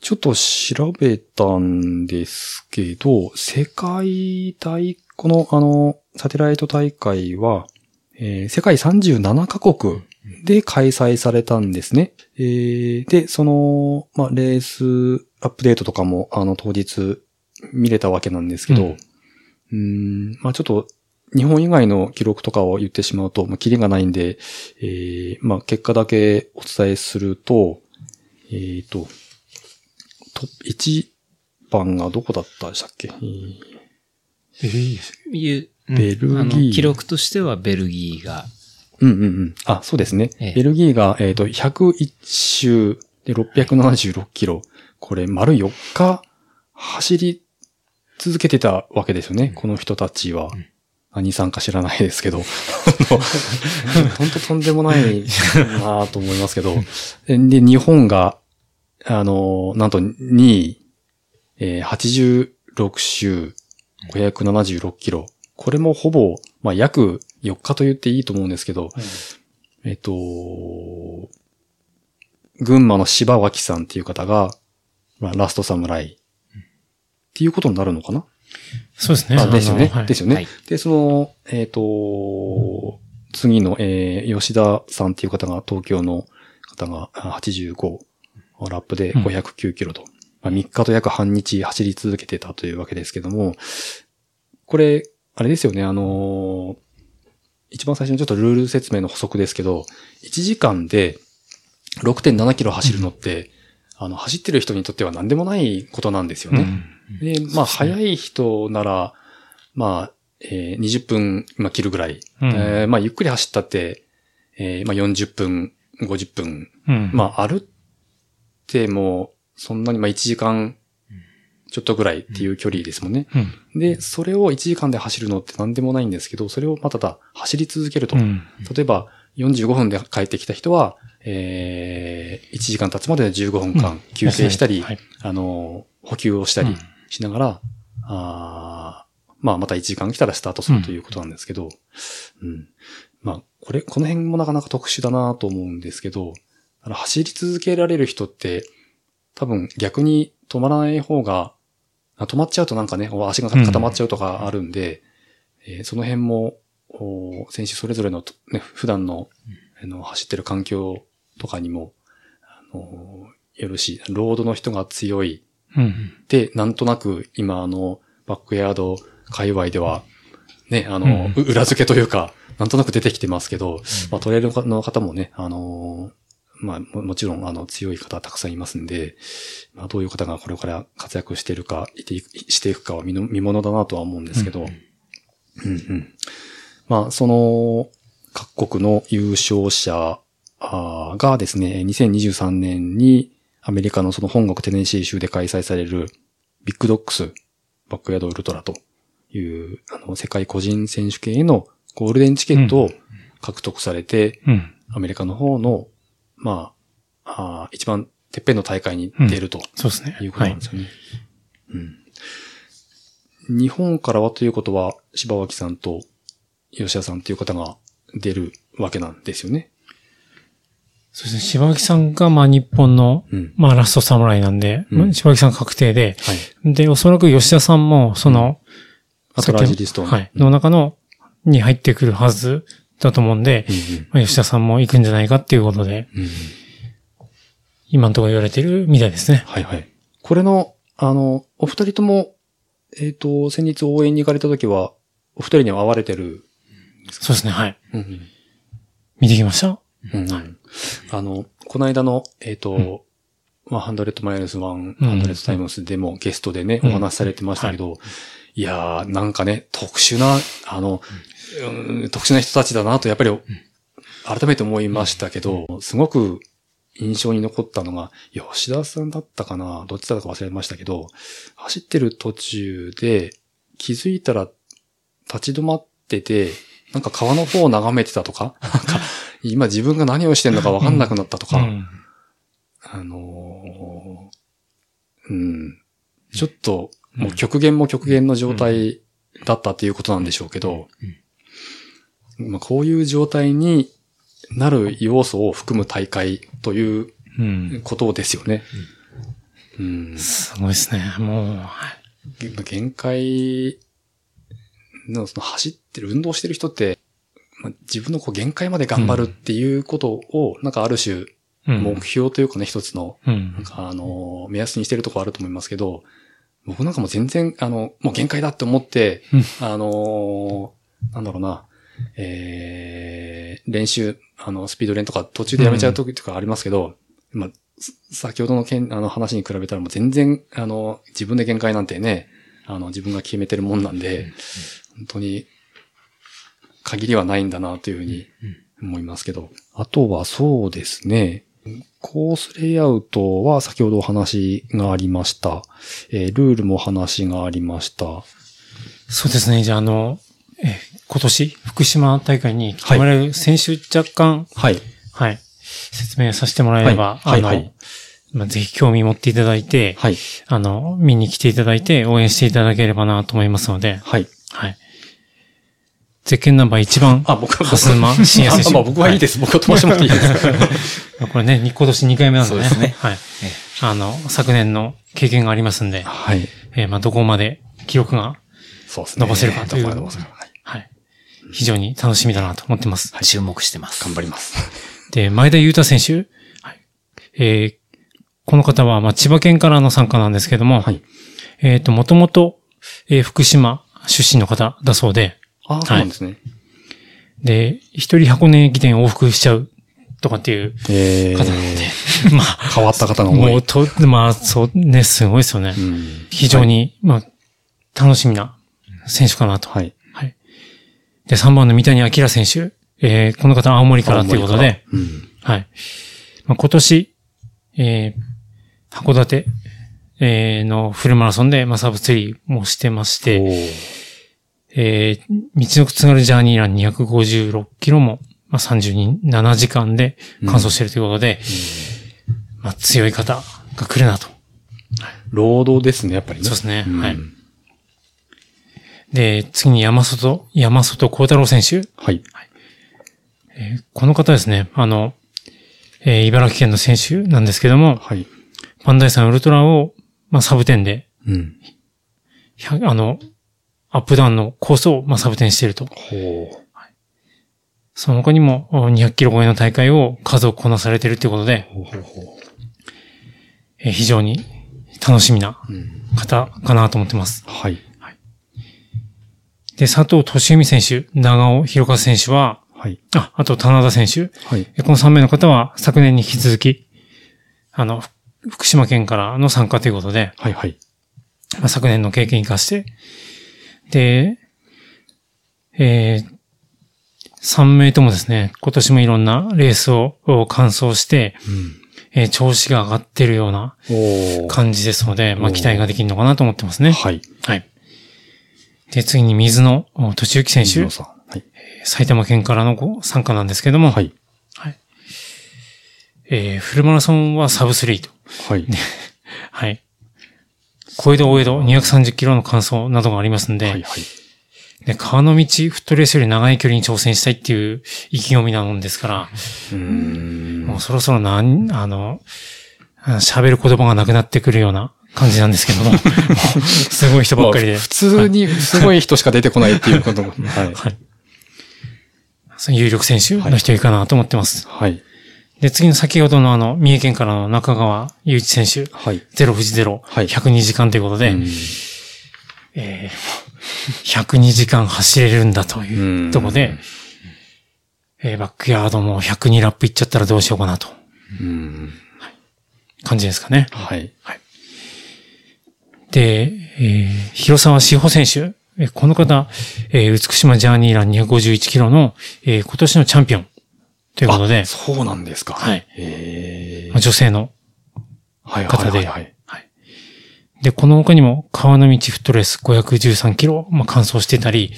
ちょっと調べたんですけど、世界大、この、あの、サテライト大会は、えー世界37カ国で開催されたんですね。えーで、その、まあ、レースアップデートとかも、あの、当日見れたわけなんですけど、うんん、まあ、ちょっと、日本以外の記録とかを言ってしまうと、まあ、キリがないんで、えーまあ、結果だけお伝えすると、えっ、と、トップ1番がどこだったでしたっけ、えーいう、うんベルギーあの記録としてはベルギーが、うんうんうん。あ、そうですね。ええベルギーが、えっ、と、101周で676キロ。これ、丸4日走り続けてたわけですよね。この人たちは。何さんか知らないですけど。本当とんでもないなと思いますけど。で、日本が、あの、なんと2位、えー86周、576キロ。これもほぼ、まあ、約4日と言っていいと思うんですけど、えっと、群馬の柴脇さんっていう方が、まあ、ラストサムライっていうことになるのかな？そうですね。あですよね。はいですよね。はいで、その、えっ、と、次の、えー吉田さんっていう方が、東京の方があ85ラップで509キロと、まあ、3日と約半日走り続けてたというわけですけども、これ、あれですよね、あのー一番最初のちょっとルール説明の補足ですけど、1時間で6.7キロ走るのって、あの、走ってる人にとっては何でもないことなんですよね。うんで、まあ、早い人なら、まあ、えー20分、まあ、切るぐらい。うんえーまあ、ゆっくり走ったって、えーまあ、40分50分。うん。まあ、歩っても、そんなに、まあ、1時間ちょっとぐらいっていう距離ですもんね。うん。で、それを1時間で走るのって何でもないんですけど、それをまただ走り続けると。うん。例えば、45分で帰ってきた人は、えー、1時間経つまでで15分間休憩したり、はい。あの、補給をしたりしながら、あーまあ、また1時間来たらスタートするということなんですけど、うん。まあ、これ、この辺もなかなか特殊だなと思うんですけど、走り続けられる人って、多分逆に止まらない方が、あ止まっちゃうとなんかね、足が固まっちゃうとかあるんで、えーその辺も、お選手それぞれのと、ね、普段の、あの走ってる環境とかにも、あのよるし、ロードの人が強いうん。で、なんとなく今あの、バックヤード界隈では、ね、あの、う裏付けというか、なんとなく出てきてますけど、まあトレイルの方もね、あのまあももちろんあの強い方たくさんいますんで、まあどういう方がこれから活躍しているか、いていくしていくかは見の見物だなとは思うんですけど、うんうん。まあその、各国の優勝者がですね、2023年にアメリカのその本国テネシー州で開催されるビッグドックスバックヤードウルトラという、あの、世界個人選手権へのゴールデンチケットを獲得されて、うん。アメリカの方の、まあ、あー一番てっぺんの大会に出るとそうですね。いうことなんですよね。うん。日本からはということは、柴脇さんと吉田さんという方が出るわけなんですよね。そうですね。柴脇さんが、まあ、日本の、うん。まあ、ラストサムライなんで、うん柴脇さん確定で、はい。で、おそらく吉田さんも、その、あとラージリストのはい。の中の、に入ってくるはずだと思うんで、まあ、吉田さんも行くんじゃないかっていうことで、うんうん。うん。今のところ言われてるみたいですね。はいはい。これの、あの、お二人とも、えっ、と、先日応援に行かれた時は、お二人には会われてる。そうですね。はい。うん見てきました？うん。うんあの、この間の、えっ、と、まあ、100マイルズ1、100タイムスでもゲストでね、うん。お話しされてましたけど、い。やー、なんかね、特殊な、あの、うん。特殊な人たちだなと、やっぱり、改めて思いましたけど、すごく印象に残ったのが、吉田さんだったかなどっちだったか忘れましたけど、走ってる途中で気づいたら立ち止まってて、なんか川の方を眺めてたとか今自分が何をしてんのか分かんなくなったとか、うん。あのーうん、ちょっと、もう極限も極限の状態だったっていうことなんでしょうけど、まあ、こういう状態になる要素を含む大会といううん。ことですよね。うん、すごいですね。もう、はい限界の、その走ってる、運動してる人って、まあ、自分のこう限界まで頑張るっていうことを、なんかある種、うん。目標というかね、一つの、うんなん。かあの、目安にしてるとこあると思いますけど、僕なんかもう全然、あの、もう限界だって思って、うんあのーなんだろうな、えー、練習、あの、スピード練とか途中でやめちゃう時とかありますけど、まあ、す先ほどのけんあの話に比べたらもう全然、あの、自分で限界なんてね、あの、自分が決めてるもんなんで、本当に、限りはないんだなというふうに思いますけど。あとはそうですね、コースレイアウトは先ほどお話がありました。えールールも話がありました。そうですね。じゃあ、あの、えー今年、福島大会に来てもらえる選手若干、はい。はい、説明させてもらえれば、あの、はいはいはいまあ、ぜひ興味持っていただいて、はい。あの、見に来ていただいて、応援していただければなと思いますので、はい。はい。ゼッケンナンバー1番、あ、僕は、蓮沼信也選手あまあ僕はいいです。僕は飛ばしてもらっていいですか これね、今年2回目なんでね。そうですねはい。あの、昨年の経験がありますんで、はい。えーまあ、どこまで記録が、そうですね。伸ばせるかというどこまで伸ばせるか。はいはい。非常に楽しみだなと思ってます。注目してます。頑張ります。で、前田裕太選手。はい。えーこの方は、まあ、千葉県からの参加なんですけども、はい。えっ、と、もともと、えー福島出身の方だそうで、あ、そうなんですね。で、一人箱根駅伝往復しちゃうとかっていうえ方なんで、まあ、変わった方が多い。もうと、まあ、そうね、すごいですよね。うん非常に、まあ、楽しみな選手かなと。はい。で、3番の三谷明選手。えーこの方青森からということで、うん。はい。まあ、今年、えー、函館、えー、のフルマラソンで、まあ、サブツリーもしてまして、えー、道の津軽ジャーニーラン256キロも、まあ、37時間で完走しているということで、まあ、強い方が来るなと。労働ですね、やっぱりね。そうですねんはいで、次に山里、山里幸太郎選手。はい。えーこの方ですね、あの、えー茨城県の選手なんですけども、はい。バンダイさんウルトラを、まあ、サブテンで、うん。100あの、アップダウンのコースを、まあ、サブテンしていると。ほう。その他にも、お200キロ超えの大会を数をこなされているということで、ほうほうほえー非常に楽しみなう。うん。方かなと思ってます。はい。で、佐藤俊美選手、長尾博和選手は、はい。あ、あと棚田選手。はい。えこの3名の方は昨年に引き続き、あの、ふ福島県からの参加ということで、はい。はい。まあ、昨年の経験活かして、で、えー、3名ともですね、今年もいろんなレースをを完走して、えー調子が上がってるような感じですので、まあ、期待ができるのかなと思ってますね。はい。はい。で、次に水野お敏之選手。はい。埼玉県からのご参加なんですけども、はい。えーフルマラソンはサブ3と。はい。はい。小江戸大江戸230キロの完走などがありますんで、はい。はい。で川の道フットレースより長い距離に挑戦したいっていう意気込みなもんですから、うーん。もうそろそろなん、あの、あ喋る言葉がなくなってくるような感じなんですけども、すごい人ばっかりで。まあ普通にすごい人しか出てこないっていうことも。はい。はい。有力選手の一人かなと思ってます。はい。で、次の先ほどのあの、三重県からの中川祐一選手、はい。ゼロ富士ゼロ、はい102時間ということで、うんえー、102時間走れるんだというところで、えーバックヤードも102ラップいっちゃったらどうしようかなと。うん。感じですかね。はい。で、えー広沢志保選手。えーこの方、えー美島ジャーニーラン251キロの、えー今年のチャンピオンということであ、そうなんですか。はい。女性のはい。方ではい。はい。で、この他にも川の道フットレース513キロ、まあ、完走してたり、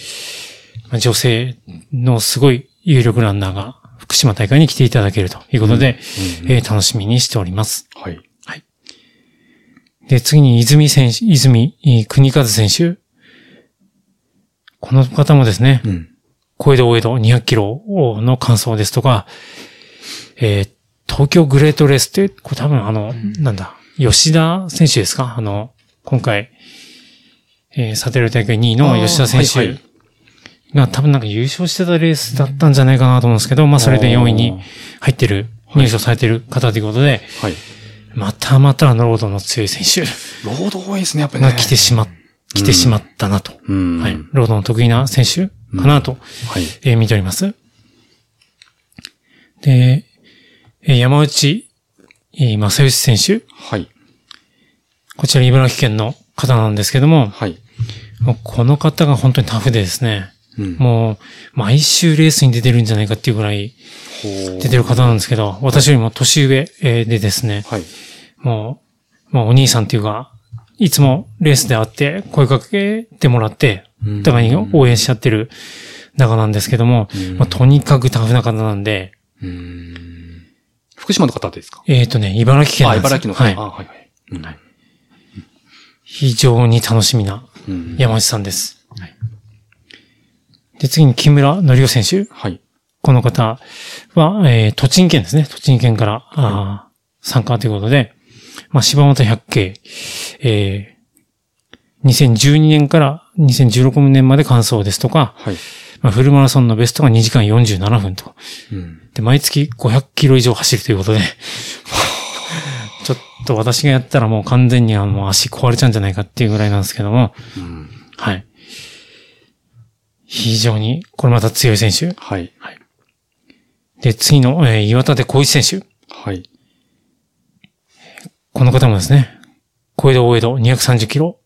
まあ、女性のすごい有力ランナーが福島大会に来ていただけるということで、うんえー楽しみにしております。はい。で、次に泉選手、泉えー国和選手。この方もですね、うん。小江戸大江戸200キロの完走ですとか、えー東京グレートレースって、これ多分あの、なんだ、吉田選手ですか？あの、今回、えーサテライト大会2位の吉田選手いが多分なんか優勝してたレースだったんじゃないかなと思うんですけど、まあそれで4位に入ってる、入賞されてる方ということで、はい。またまたロードの強い選手ロード多いですね、やっぱりね。が来てしま、来てしまったなと。うん。はい。ロードの得意な選手かなと、はい。えー見ております。で、えー山内、えー正義選手。はい。こちら茨城県の方なんですけども、はい。もうこの方が本当にタフでですね、うん。もう毎週レースに出てるんじゃないかっていうぐらい出てる方なんですけど、私よりも年上えーでですね、はい。もう、まあお兄さんっていうか、いつもレースで会って声かけてもらって、うんお互いに応援しちゃってる仲なんですけども、うんまあ、とにかくタフな方なんで、うん。福島の方ですか？えっ、とね、茨城県です茨城の方。はいあ、。はいはい。うん非常に楽しみなうん山内さんです。で、次に木村則夫選手。はい。この方は、えー、栃木県ですね。栃木県から、あー参加ということで、まあ、柴本百景、えー、2012年から2016年まで完走ですとか、はい。まあ、フルマラソンのベストが2時間47分と。うん。で、毎月500キロ以上走るということで、ちょっと私がやったらもう完全にあの足壊れちゃうんじゃないかっていうぐらいなんですけども、うん。はい。非常に、これまた強い選手。はい。で、次の、えー岩立小一選手。はい。この方もですね、小江戸大江戸230キロ、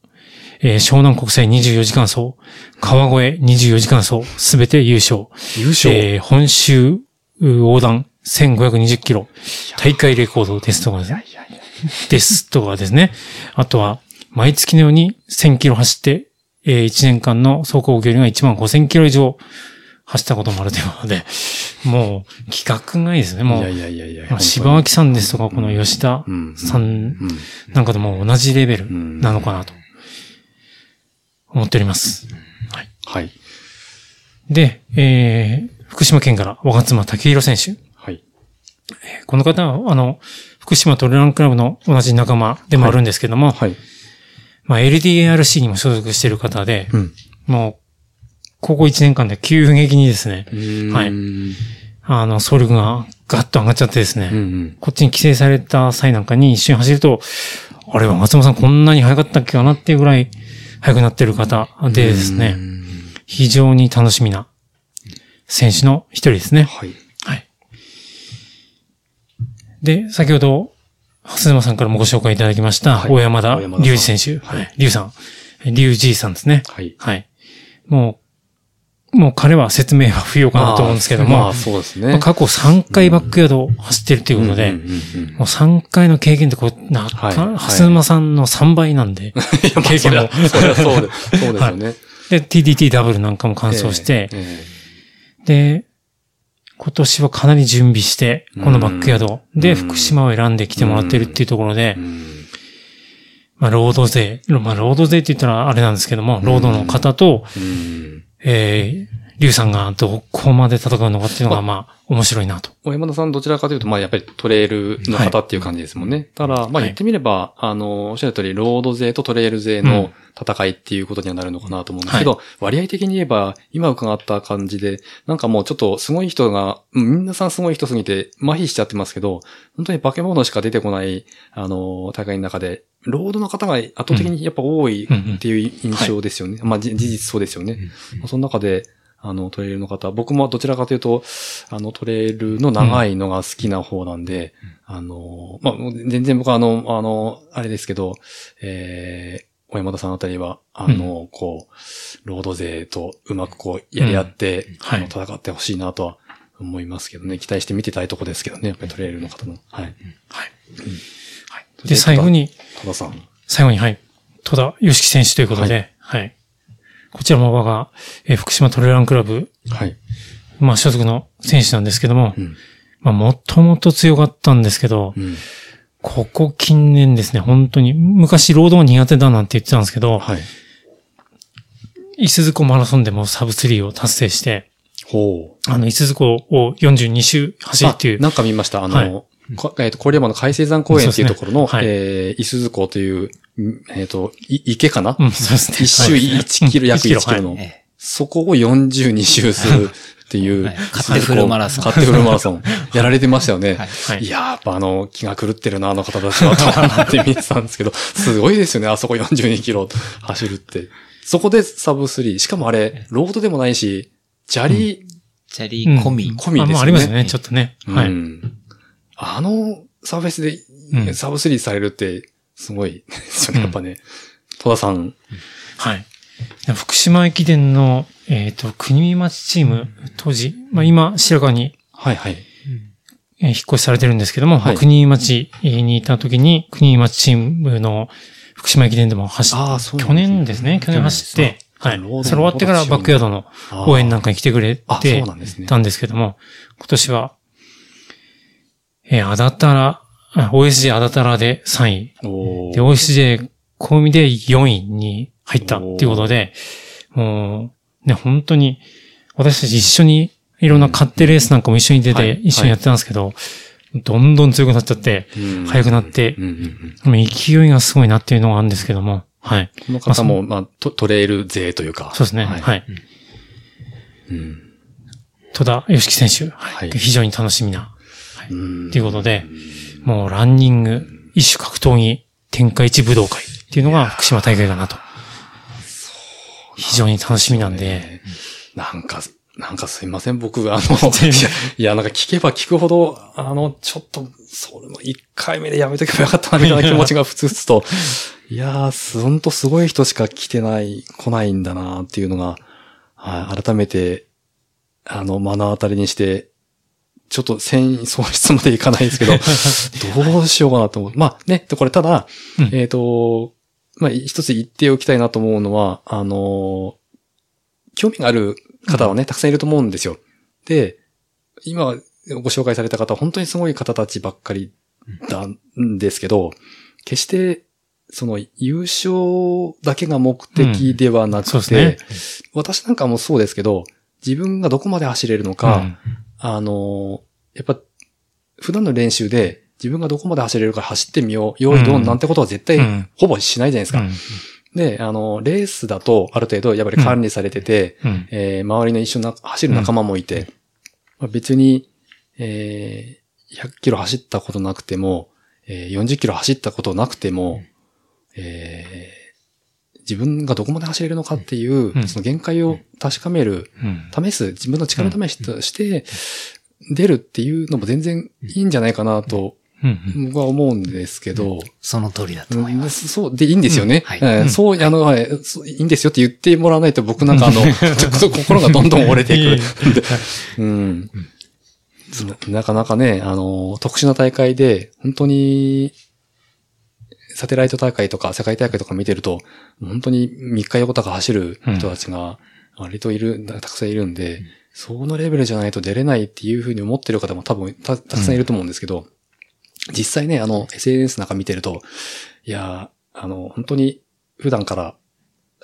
えー湘南国際24時間走、川越24時間走、すべて優勝。優勝？えー本州横断1520キロ。大会レコードですとかですね。ですとかですね。あとは、毎月のように1000キロ走って、えー1年間の走行距離が1万5000キロ以上走ったこともあるということで、もう、企画がいいですね。もいやう、いやいやいや。まあ柴脇さんですとか、この吉田うんさんうん。なんかとも同じレベルんなのかなと思っております。はい。はい。で、えー、福島県から若妻武宏選手。はい。この方は、あの、福島トレランクラブの同じ仲間でもあるんですけども、はい。まあ LDARC にも所属している方で、うん。もう、高校1年間で急激にですね、はいうんあの、走力がガッと上がっちゃってですね、うん。こっちに規制された際なんかに一緒に走ると、あれは松本さんこんなに速かったっけかなっていうぐらい速くなってる方でですね、非常に楽しみな選手の一人ですね。はい。はい。で、先ほど、蓮沼さんからもご紹介いただきました、はい大山田隆二選手。はいはい。隆さん。隆二さんですね。はい。はい。もう、もう彼は説明は不要かなと思うんですけども、まあ、そうですね。まあ過去3回バックヤードを走ってるということで、もう3回の経験ってこう、なか、はいはい。蓮沼さんの3倍なんで、経験も。そうです。そうですよね。で、TDT ダブルなんかも完走して、えで、今年はかなり準備して、このバックヤードでうん。福島を選んできてもらってるっていうところでまあ、ロード勢、まあ、ロード勢って言ったらあれなんですけども、ロードの方と、うんえー、リュウさんがどこまで戦うのかっていうのが、まあ、面白いなと。小山田さんどちらかというと、まあやっぱりトレイルの方っていう感じですもんね。ただ、まあはい言ってみれば、あの、おっしゃる通り、ロード勢とトレイル勢の戦いっていうことにはなるのかなと思うんですけど、割合的に言えば、今伺った感じで、なんかもうちょっとすごい人が、うん皆さんすごい人すぎて麻痺しちゃってますけど、本当に化け物しか出てこない、あの、大会の中で、ロードの方が圧倒的にやっぱ多いっていう印象ですよね。まあじ事実そうですよね。その中で、あの、トレイルの方、僕もどちらかというと、あの、トレイルの長いのが好きな方なんで、あの、まあ、全然僕はあの、あの、あれですけど、えー、小山田さんあたりは、あの、こう、ロード勢とうまくこう、やり合って、はいあの戦ってほしいなとは思いますけどね。期待して見てたいとこですけどね、やっぱりトレイルの方の。はい。はい。はい。で、最後に、戸田さん。最後に、はい。戸田良樹選手ということで、はい。こちらも我が、えー福島トレランクラブ、はい。まあ、所属の選手なんですけども、うん。まあ、もともと強かったんですけど、うん。ここ近年ですね、本当に、昔ロードが苦手だなんて言ってたんですけど、はい。伊豆湖マラソンでもサブ3を達成して、ほう。あの、伊豆湖を42周走るっていう。あ、なんか見ました。あの、はい。こえっ、と、郡山の海星山公園っていうところの、そうですねえー、伊豆湖という、んえっ、と、い池かな、うん、そうですね。一周はい。1キロ、約1キロの、はい。えそこを42周する っていう、はい勝手フルマラソン勝手フルマラソン。やられてましたよね。はいはいい、やー、やっぱあの、気が狂ってるな、あの方たちは、と思って見てたんですけど、すごいですよね、あそこ42キロ走るって。そこでサブ3。しかもあれ、ロードでもないし、砂利チャリー込み。込みですよね。あもうありますよね、ちょっとね。はい。うんあのサーフェスで、うんサブスリーされるって、すごいですよね、やっぱね。戸田さん。はい。福島駅伝の、えっ、と、国見町チーム、当時、まあ今、白川に、はいはい。えー引っ越しされてるんですけども、はい。国見町にいた時に、国見町チームの福島駅伝でも走っああ、そう去年ですね、去年走って、はい。それ終わってからバックヤードの応援なんかに来てくれて。たんですけども、今年は、えー、あだたら、あ OSJ あだたらで3位、で、OSJ 込みで4位に入ったっていうことで、もう、ね、本当に、私たち一緒に、いろんな勝手レースなんかも一緒に出はい。て、一緒にやってたんですけど、どんどん強くなっちゃって、うん。速くなって勢いがすごいなっていうのがあるんですけども、はい。この方も、まあ、トトレイル勢というか。そうですね。ははい。い。うん。戸田良樹選手、はい。非常に楽しみな、うん。っていうことで、もうランニング、一種格闘技、天下一武道会っていうのが福島大会だなと。非常に楽しみなんで、なんか、なんかすいません、僕、あの、いや、なんか聞けば聞くほど、あの、ちょっと、それも一回目でやめとけばよかったな、みたいな気持ちがふつふつと。いやー、すほんとすごい人しか来てない、来ないんだな、っていうのが、はい、改めて、あの、目の当たりにして、ちょっと繊維喪失までいかないですけど、どうしようかなと思う。まあね、これただ、うん。えっ、と、まあ一つ言っておきたいなと思うのは、あの、興味がある方はね、たくさんいると思うんですよ。で、今ご紹介された方は本当にすごい方たちばっかりなんですけど、決して、その優勝だけが目的ではなくて、うん。そうで私なんかもそうですけど、自分がどこまで走れるのか、うん。あの、やっぱ、普段の練習で自分がどこまで走れるか走ってみよう、用意ドンなんてことは絶対うん。ほぼしないじゃないですか。うん。で、あの、レースだとある程度やっぱり管理されてて、うん。えー周りの一緒にな走る仲間もいて、まあ、別に、えー100キロ走ったことなくても、えー40キロ走ったことなくても、えー自分がどこまで走れるのかっていう、うん。その限界を確かめる、うん。試す、自分の力試しとして出るっていうのも全然いいんじゃないかなとうん僕は思うんですけど、その通りだと思いうん。ます。そう、でいいんですよね。はい。そう、あの、はい。いいんですよって言ってもらわないと僕なんかあの、ちょっと心がどんどん折れていく。うん。ななかなかね、あの、特殊な大会で、本当に、サテライト大会とか世界大会とか見てると、本当に3日横とか走る人たちが割といる、たくさんいるんで、そのレベルじゃないと出れないっていうふうに思ってる方も多分たたくさんいると思うんですけど、実際ね、あの、SNS なんか見てると、いやー、あの、本当に普段から、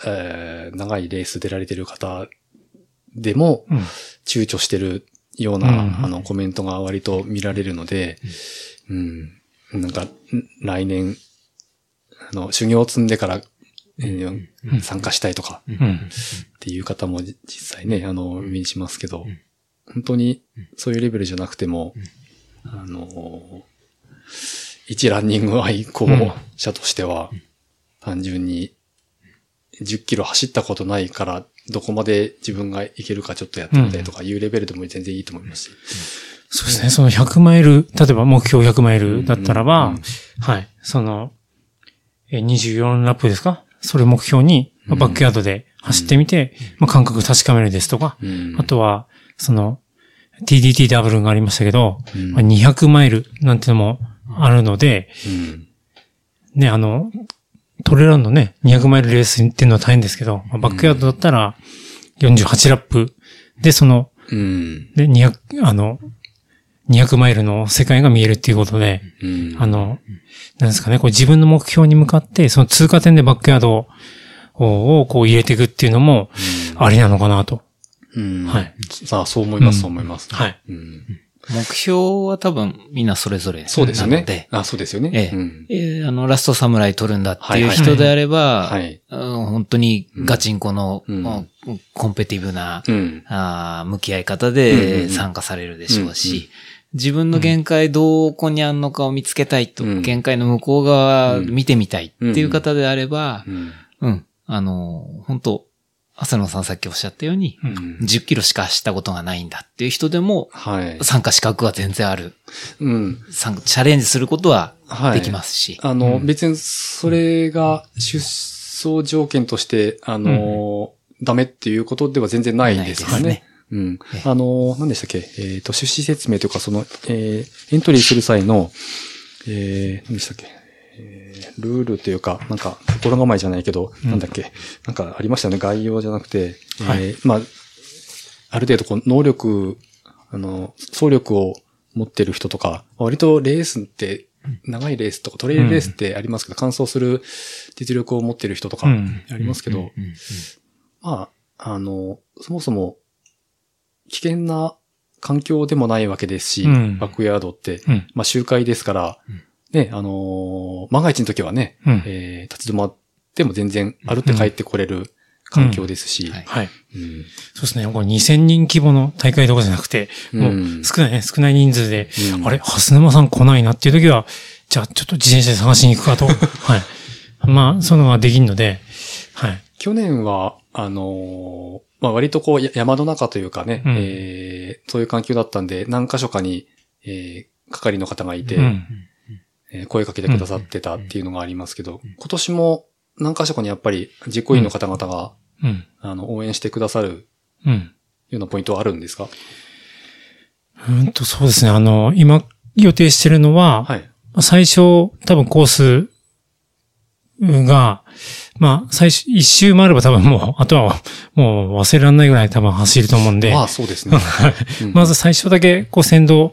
えー長いレース出られてる方でも、うん。躊躇してるような、うんあの、コメントが割と見られるので、うん、なんか、ん来年、あの、修行を積んでから、えーうん。参加したいとかうん。っていう方もじ実際ね、あの、目にしますけど、本当にそういうレベルじゃなくても、あの、一ランニング愛好者としては、単純に10キロ走ったことないから、どこまで自分がいけるかちょっとやってみたいとかいうレベルでも全然いいと思います。し。そうですね。その100マイル、例えば目標100マイルだったらば、うんはい。その、えー24ラップですか？それ目標に、まあバックヤードで走ってみて、まあ、感覚確かめるですとか、うん。あとは、その、TDT ダブルがありましたけど、うん。まあ、200マイルなんてのもあるので、うんね、あの、トレランのね、200マイルレースっていうのは大変ですけど、まあバックヤードだったら48ラップで、その、うん。で、200、あの、200マイルの世界が見えるっていうことで、うん。あの、なんですかね、こう自分の目標に向かって、その通過点でバックヤードををこう入れていくっていうのもありなのかなと。うん。はい。さあ、そう思います、うんそう思います。はい。うん。目標は多分みんなそれぞれなので。そうですよね。あ、そうですよね。ええうんえーあの、ラストサムライ取るんだっていうはいはい人であれば、はい。うん本当にガチンコの、うんうんコンペティブな、うん。あー向き合い方でうん参加されるでしょうし、自分の限界どこにあんのかを見つけたいと、うん限界の向こう側見てみたいっていう方であれば、うん。うん、あの、本当浅野さんさっきおっしゃったように、うん10キロしか走ったことがないんだっていう人でも、はい。参加資格は全然ある。うん。参加チャレンジすることははい。できますし。あの、別にそれが出走条件として、あの、ダメっていうことでは全然ないですよね。うんえ。あの、何でしたっけ？えっ、と、趣旨説明というか、その、えーエントリーする際の、えー、何でしたっけ？えールールというか、なんか、心構えじゃないけど、うん。なんだっけなんかありましたよね。概要じゃなくて、えーはいまあ、ある程度こう、能力、あの、総力を持ってる人とか、割とレースって、長いレースとかトレイルレースってありますけど、完走する実力を持ってる人とかうん。ありますけど、まあ、あの、そもそも危険な環境でもないわけですし、うん。バックヤードって、うん。まあ周回ですから、うんね、あのー万が一の時はね、うん。えー立ち止まっても全然歩って帰ってこれる環境ですし、はいそうですね。これ2000人規模の大会とかじゃなくて、もう少ないね、少ない人数で、うんあれ、蓮沼さん来ないなっていう時は、じゃあちょっと自転車で探しに行くかと。はい。まあ、そういうのができるので、はい。去年は、あのーまあ割とこうや山の中というかね、うんえーそういう環境だったんで、何箇所かに、えー係の方がいて、うん。えー声かけてくださってたっていうのがありますけど、今年も何箇所かにやっぱり実行委員の方々が、うん。あの、応援してくださるうん。ようなポイントはあるんですか？うんと、そうですね。あの、今予定してるのは、はい。最初、多分コースが、まあ、最初、一周回れば多分もう、あとはもう忘れられないぐらい多分走ると思うんで、ああ、そうですね。うんまず最初だけこう先導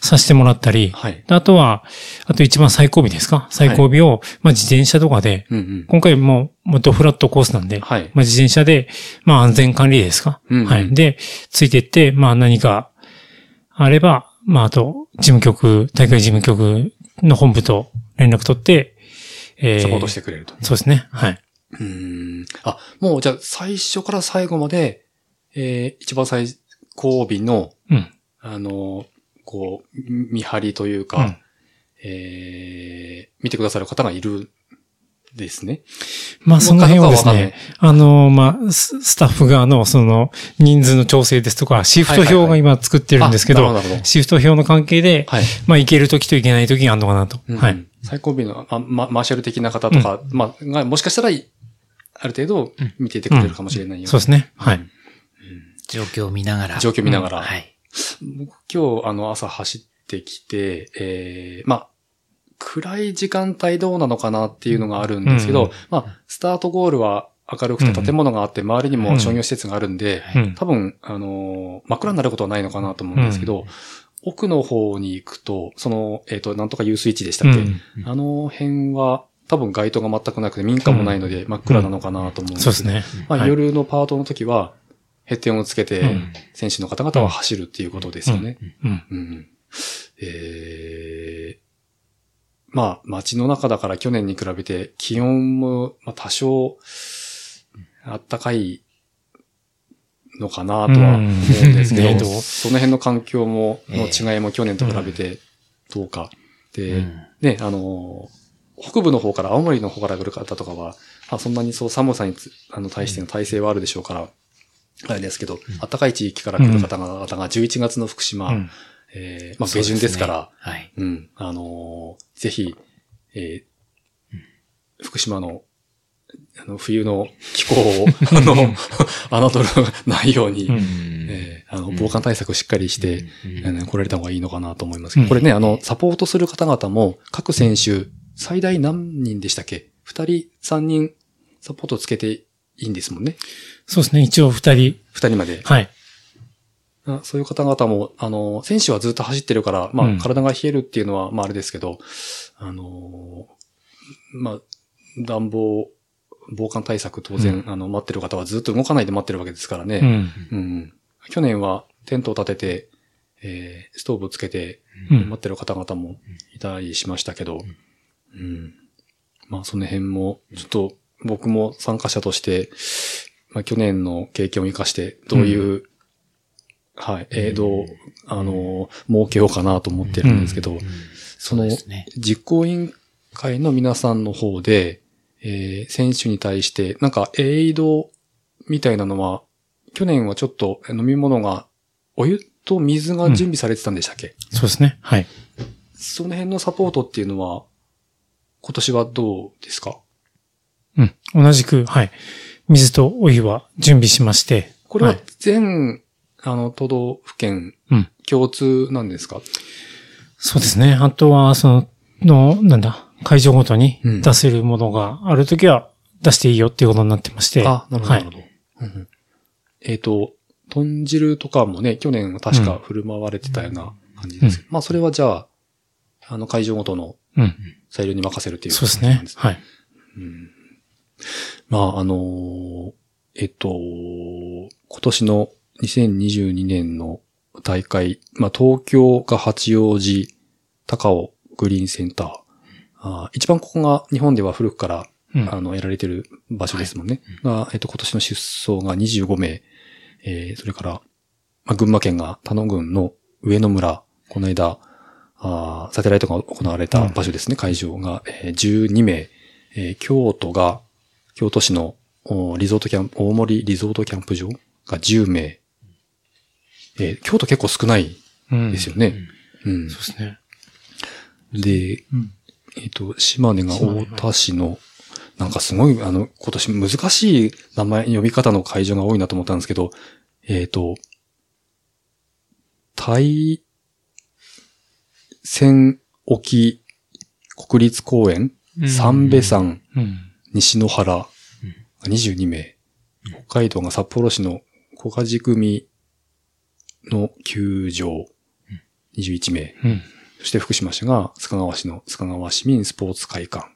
させてもらったり、はい。あとは、あと一番最後尾ですか？最後尾を、まあ自転車とかで、うんうん。今回もう、もうドフラットコースなんで、はい。まあ自転車で、まあ安全管理ですか、うんうんはい。で、ついてって、まあ何かあれば、まああと、事務局、大会事務局の本部と連絡取って、えサポートしてくれると。そうですね。はい。うーん。あ、もうじゃあ最初から最後まで、えー、一番最後尾の、うん。あの、こう、見張りというか、うんえー、見てくださる方がいるですね。まあその辺はですね、あの、まあ、ススタッフ側のその人数の調整ですとか、シフト表が今作ってるんですけどシフト表の関係で、はい。まあ行ける時と行けない時があるのかなと。うんはい。。最後尾のあ、ま、マーシャル的な方とか、まあ、が、もしかしたらい、ある程度見ていてくれるかもしれないよ、そうですね。はい。状況を見ながら。状況見ながら。はい。僕今日、あの、朝走ってきて、えー、まあ、暗い時間帯どうなのかなっていうのがあるんですけど、うんまあ、スタートゴールは明るくて建物があって、周りにも商業施設があるんで、うん。多分、あのー真っ暗になることはないのかなと思うんですけど、奥の方に行くと、その、えっ、と、なんとか遊水地でしたっけ、うんあの辺は、多分街灯が全くなくて民家もないので真っ暗なのかなと思うんですけど、そうですね。まあ、はい夜のパートの時は、ヘッテンをつけてうん、選手の方々は走るっていうことですよね。えー、まあ、街の中だから去年に比べて気温も、まあ、多少、あったかいのかなとは思うんですけど、その辺の環境も、ええの違いも去年と比べてどうか。で、うん。ね、あの、北部の方から、青森の方から来る方とかは、まあ、そんなにそう寒さにつあの対しての耐性はあるでしょうから、あれですけど、暖かい地域から来る方々が11月の福島、うん。えーまあ、下旬ですから、ね。はい。うん、あのーぜひ、えー福島の、あの、冬の気候を、あの、侮らないように、うん。えーあの、防寒対策をしっかりして、うん。来られた方がいいのかなと思います。けど、うん。これね、あの、サポートする方々も、各選手、最大何人でしたっけ？二人、三人、サポートつけていいんですもんね。そうですね。一応二人。二人まで。はい。あそういう方々も、あの、選手はずっと走ってるから、まあ、うん体が冷えるっていうのは、まあ、あれですけど、あの、まあ、暖房、防寒対策当然、うあの、待ってる方はずっと動かないで待ってるわけですからね。うん。うん。去年はテントを立てて、えーストーブをつけて、うん待ってる方々もいたりしましたけど、うん。まあ、その辺も、ちょっと僕も参加者として、まあ、去年の経験を生かして、どういう、はい、えーどう、あの、儲けようかなと思ってるんですけど、その実行委員会の皆さんの方で、えー選手に対して、なんか、エイドみたいなのは、去年はちょっと飲み物が、お湯と水が準備されてたんでしたっけ、そうですね。はい。その辺のサポートっていうのは、今年はどうですか？うん。同じく、はい。水とお湯は準備しまして。これはい全、あの、都道府県うん。共通なんですか？そうですね。あとは、その、の、なんだ、会場ごとにうん出せるものがあるときは出していいよっていうことになってまして。あ、なるほど、はないるほど。うんうんえっ、と、豚汁とかもね、去年は確か振る舞われてたような感じですけど、まあそれはじゃあ、あの会場ごとのうん。裁量に任せるっていうそうですね。はい。うんまああのーえっと、今年の2022年の大会、まあ東京が八王子、高尾グリーンセンター。あー一番ここが日本では古くからうん。あの、得られてる場所ですもんね。が、えっと、今年の出走が25名。えー、それから、まあ、群馬県が田野郡の上野村、この間、あーサテライトが行われた場所ですね、会場が、えー12名。えー京都が、京都市のおリゾートキャンプ、大森リゾートキャンプ場が10名。えー京都結構少ないうんですよね。うん。そうですね。で、うんえっ、と、島根が大田市の、なんかすごい、あの、今年難しい名前、呼び方の会場が多いなと思ったんですけど、えっ、と、対戦沖国立公園、三部山、うん。西野原が22名、北海道が札幌市の小梶組の球場。21名、うん。そして福島市が須賀川市の須賀川市民スポーツ会館。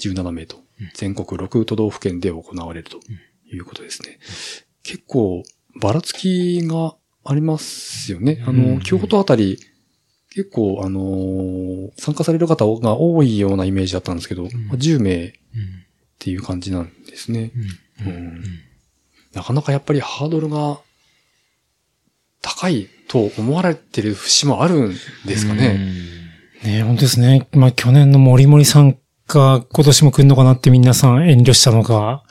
17名と、全国6都道府県で行われるということですね。結構ばらつきがありますよね。あうの、ん京都あたり結構あのー参加される方が多いようなイメージだったんですけど、まあ10名っていう感じなんですね。うんなかなかやっぱりハードルが高いと思われてる節もあるんですかね。ね本当ですね。まあ去年の森森さんが今年も来るのかなって皆さん遠慮したのか。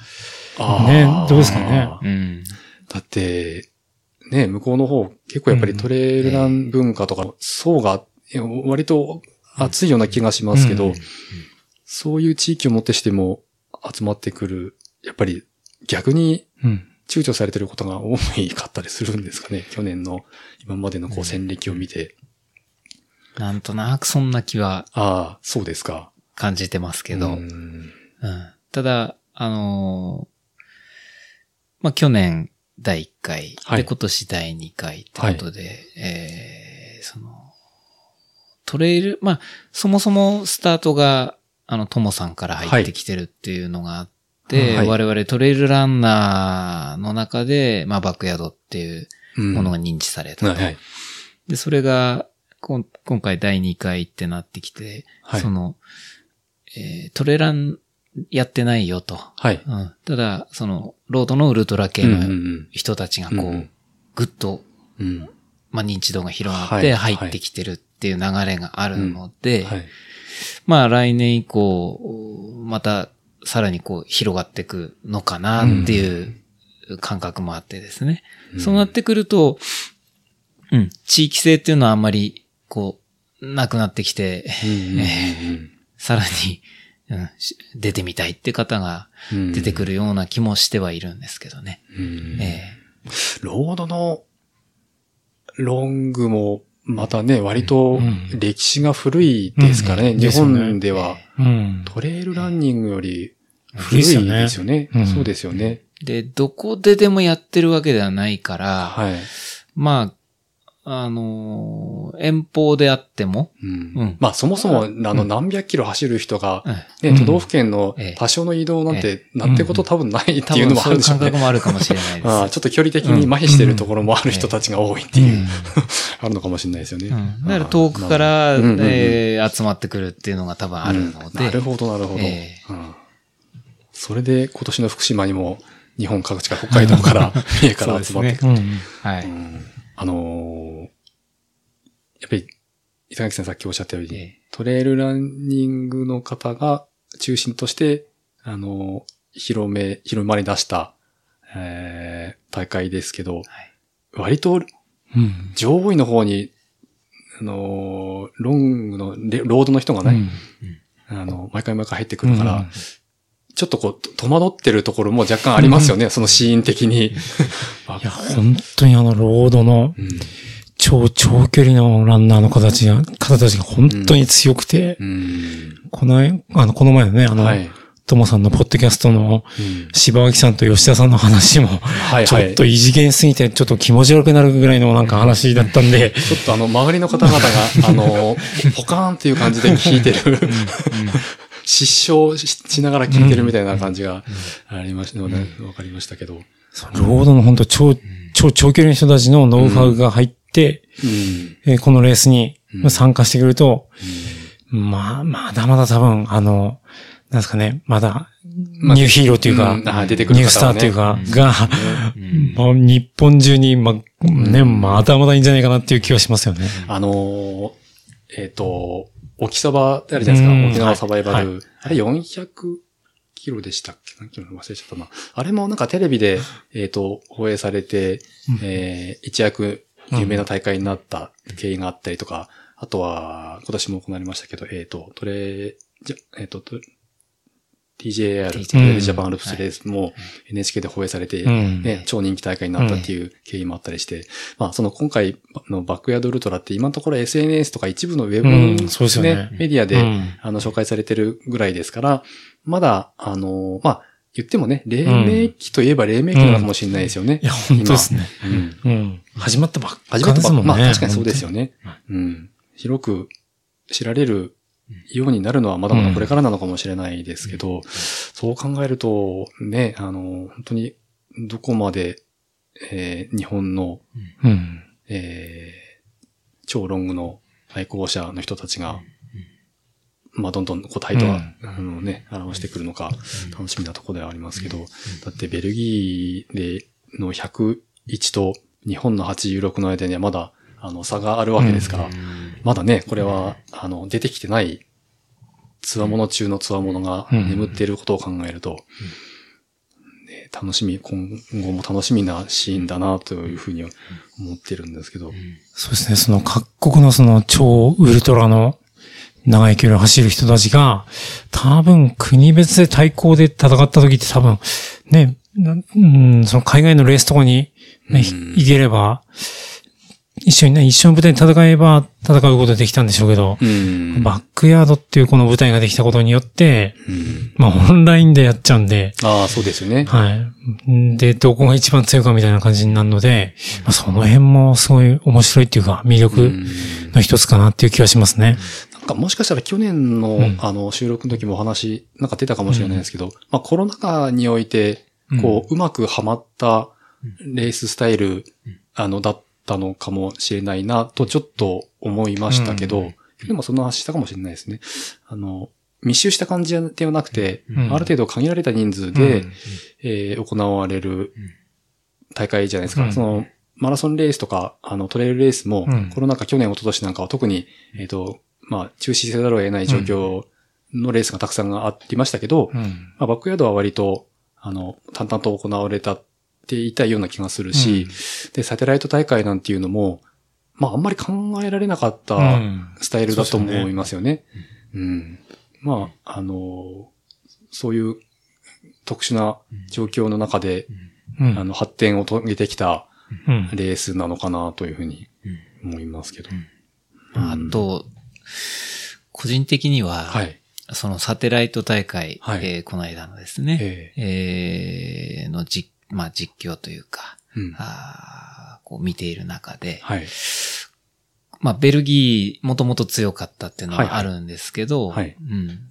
ねどうですかねうん。だって、ね、向こうの方、結構やっぱりトレイルラン文化とか、層が割と熱いような気がしますけど、うんそういう地域をもってしても集まってくる、やっぱり逆にうん。躊躇されてることが多いかったりするんですかね。去年の今までのこう戦歴を見て。なんとなくそんな気はああ、そうですか。感じてますけど、ううんんただ、あのーまあ、去年第1回、はいで、今年第2回ってことで、えーその、トレイル、まあ、そもそもスタートが、あの、ともさんから入ってきてるっていうのがあって、はい我々トレイルランナーの中で、まあ、バックヤードっていううんものが認知されたと。はいはい。で、それが、こん今回第2回ってなってきて、はいその、えートレランやってないよと。はい。うん、ただ、その、ロードのウルトラ系うんうのん人たちがこう、うんうんぐっと、うん。まあ、認知度が広がっはいて入ってきてるっていう流れがあるので、はい。まあ、来年以降、また、さらにこう、広がっていくのかなっていう感覚もあってですね。うん。そうなってくると、うん、地域性っていうのはあんまり、こう、なくなってきて、さらに、うん、し出てみたいって方がうん。出てくるような気もしてはいるんですけどね。うん。え。ロードのロングも、またね、割とうん歴史が古いですからね。うん日本ではうん。トレイルランニングより古いですよねですよね。うんそうですよね。えで、どこででもやってるわけではないから、はい。まあ、あのー遠方であっても、うん。うん。まあそもそも、あの、うん何百キロ走る人が、うん。ね、うん。都道府県のええ。多少の移動なんて、なんてこと多分ないって多いうのもあるんでしょうね。覚もあるかもしれないです。ああちょっと距離的に麻痺してるところもある人たちが多いっていう、あるのかもしれないですよね。うん、だから遠くから、えー集まってくるっていうのが多分あるので、なるほど、なるほど、ええ。うん。それで今年の福島にも日本各地から北海道から、三重から集まってくる。うん。はい。うん。あのーやっぱり、板垣さんさっきおっしゃったように、ええトレイルランニングの方が中心として、あのー広め、広まり出した、えー大会ですけど、割とうん。上位の方に、あのーロングのレ、ロードの人がね、あの、毎回毎回入ってくるから、うんちょっとこう、戸惑ってるところも若干ありますよね、そのシーン的に。あいや、本当にあの、ロードのうん。超長距離のランナーの方たちが、方たちが本当に強くて、うん。この、あの、この前のね、あの、はい。ともさんのポッドキャストのうん柴脇さんと吉田さんの話も、はいちょっと異次元すぎて、ちょっと気持ち悪くなるぐらいのなんか話だったんで、ちょっとあの、周りの方々が、あの、ポカーンっていう感じで聞いてる、失笑ししながら聞いてるみたいな感じがありましたので、わかりましたけど。うん。ロードの本当超、超長距離の人たちのノウハウが入って、えーこのレースにうん。参加してくると、まあ、まだまだ多分、あの、なんですかね、まだ、まあニューヒーローというか、うん。あ出てくるニュースターというか、が、うん。まあ、日本中に、ま、ね、まだまだいいんじゃないかなっていう気はしますよね。あのーえっ、と、沖そばってあるじゃないですか。うん。沖縄サバイバル。はい。あれ400キロでしたっけ？何キロ忘れちゃったな。あれもなんかテレビで、えっ、と、放映されて、うん。えー一躍有名な大会になった経緯があったりとか、あとは、今年も行われましたけど、えっ、と、トレ、じゃ、えっ、と、ト TJR、TJR ジャパンアルプスレースも NHK で放映されて、うん。ね、超人気大会になったっていう経緯もあったりして、まあその今回のバックヤードウルトラって今のところ SNS とか一部のウェブ、ね。メディアで、うん。あの紹介されてるぐらいですから、まだ、あの、まあ言ってもね、黎明期といえば黎明期なのかもしれないですよね。いや、本当ですね。うんうん。始まったばっか初めてですもんね。まあ確かにそうですよね。ね。うん。広く知られるようになるのはまだまだこれからなのかもしれないですけど、そう考えると、ね、あの、本当にどこまで、えー日本の、うん。えー超ロングの愛好者の人たちが、まあ、どんどんこう態度は、うん。あのね、表してくるのか、楽しみなところではありますけど、だってベルギーでの101と日本の86の間にはまだ、あの、差があるわけですから、まだね、これは、あの、出てきてない、つわもの中のつわものがうん。眠っていることを考えると、ね楽しみ、今後も楽しみなシーンだなというふうには思ってるんですけど、そうですね。その各国のその超ウルトラの長い距離を走る人たちが、多分国別で対抗で戦った時って多分、ね、なうん、その海外のレースとかに、ね、うん。行ければ、一緒にね、一緒の舞台に戦えば戦うことできたんでしょうけど、うん。バックヤードっていうこの舞台ができたことによって、うんまあオンラインでやっちゃうんで、ああ、そうですよね。はい。で、どこが一番強いかみたいな感じになるので、まあ、その辺もすごい面白いっていうか、魅う力んの一つかなっていう気はしますね。なんかもしかしたら去年の、うんあの収録の時もお話、なんか出たかもしれないですけど、まあコロナ禍において、こう、うまくはまったレーススタイル、あの、だったのかもしれないな、とちょっと思いましたけど、うんでもその話したかもしれないですね。あの、密集した感じではなくて、うん。ある程度限られた人数で、うんえー行われる大会じゃないですか。うん。その、マラソンレースとか、あの、トレイルレースも、うん。コロナ禍去年、一昨年なんかは特に、えっ、と、まあ、中止せざるを得ない状況のレースがたくさんありましたけど、うん。まあ、バックヤードは割と、あの、淡々と行われたっていたような気がするし、で、サテライト大会なんていうのも、まあ、あんまり考えられなかったうん。スタイルだとそうですよね。思いますよね。うん。まあ、あの、そういう特殊な状況の中で、うん。あの、発展を遂げてきたうん。レースなのかなというふうに思いますけど。まああと、個人的には、はい。そのサテライト大会、はい。えーこの間のですね、え。えーの実、まあ実況というか、えうん。あーこう見ている中で、はい。まあベルギーもともと強かったっていうのはあるんですけど、はいうん。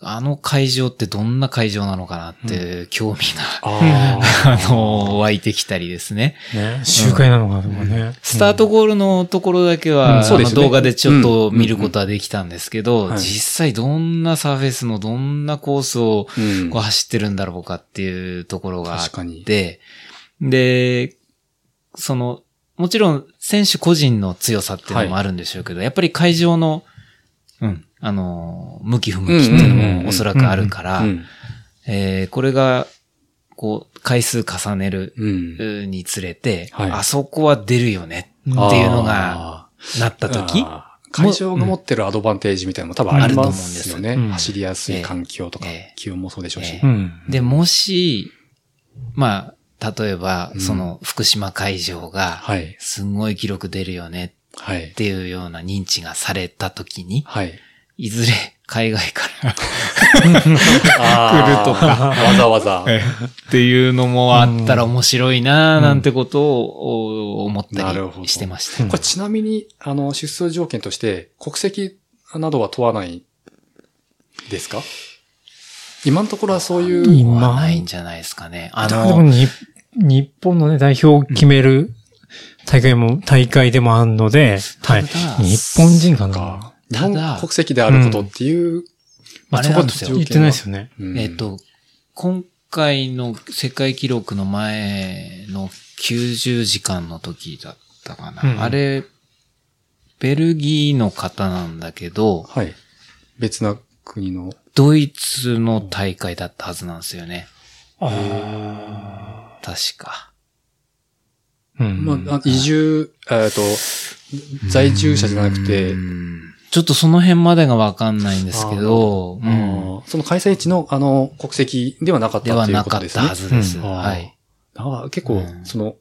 あの会場ってどんな会場なのかなっていう興味が、あ あの、湧いてきたりですね。ね、集会なのかとかね。スタートゴールのところだけは、うん。ね。動画でちょっと見ることはできたんですけど、うん。はい。実際どんなサーフェスのどんなコースをうん。こう走ってるんだろうかっていうところがあって、で、その、もちろん選手個人の強さっていうのもあるんでしょうけど、やっぱり会場の、うん、あの、向き不向きっていうのもおそらくあるからう、ん。えーこれが、こう、回数重ねるうん。につれて、はいあそこは出るよねっていうのが、なった時、会場が持ってるアドバンテージみたいなのも多分ありますよね。うん走りやすい環境とかええ、気温もそうでしょうし。えうん。で、もし、まあ、例えばう、んその福島会場が、はい。すんごい記録出るよねはいっ。ていうような認知がされた時に、はい。いずれ海外から来るとかわざわざ。っていうのもあったら面白いななんてことをお思ったりしてました。これちなみに、あの、出走条件として、国籍などは問わないですか？今のところはそういう、今ないんじゃないですかね。あでもの、に日本のね、代表を決める大会も、大会でもあるので、はい。日本人かなか。日ただ本国籍であることっていう、あれなんですよ言ってないですよね。うんえっ、と、今回の世界記録の前の90時間の時だったかな。うんあれ、ベルギーの方なんだけど、はい。別な国の、ドイツの大会だったはずなんですよね。あ確か。あ。うん。まあ、あ移住、えっと、在住者じゃなくてう、んちょっとその辺までがわかんないんですけど、あーその開催地の、あの、国籍ではなかったというなかったことですね。はずです。うんはい。だから結構う、んその、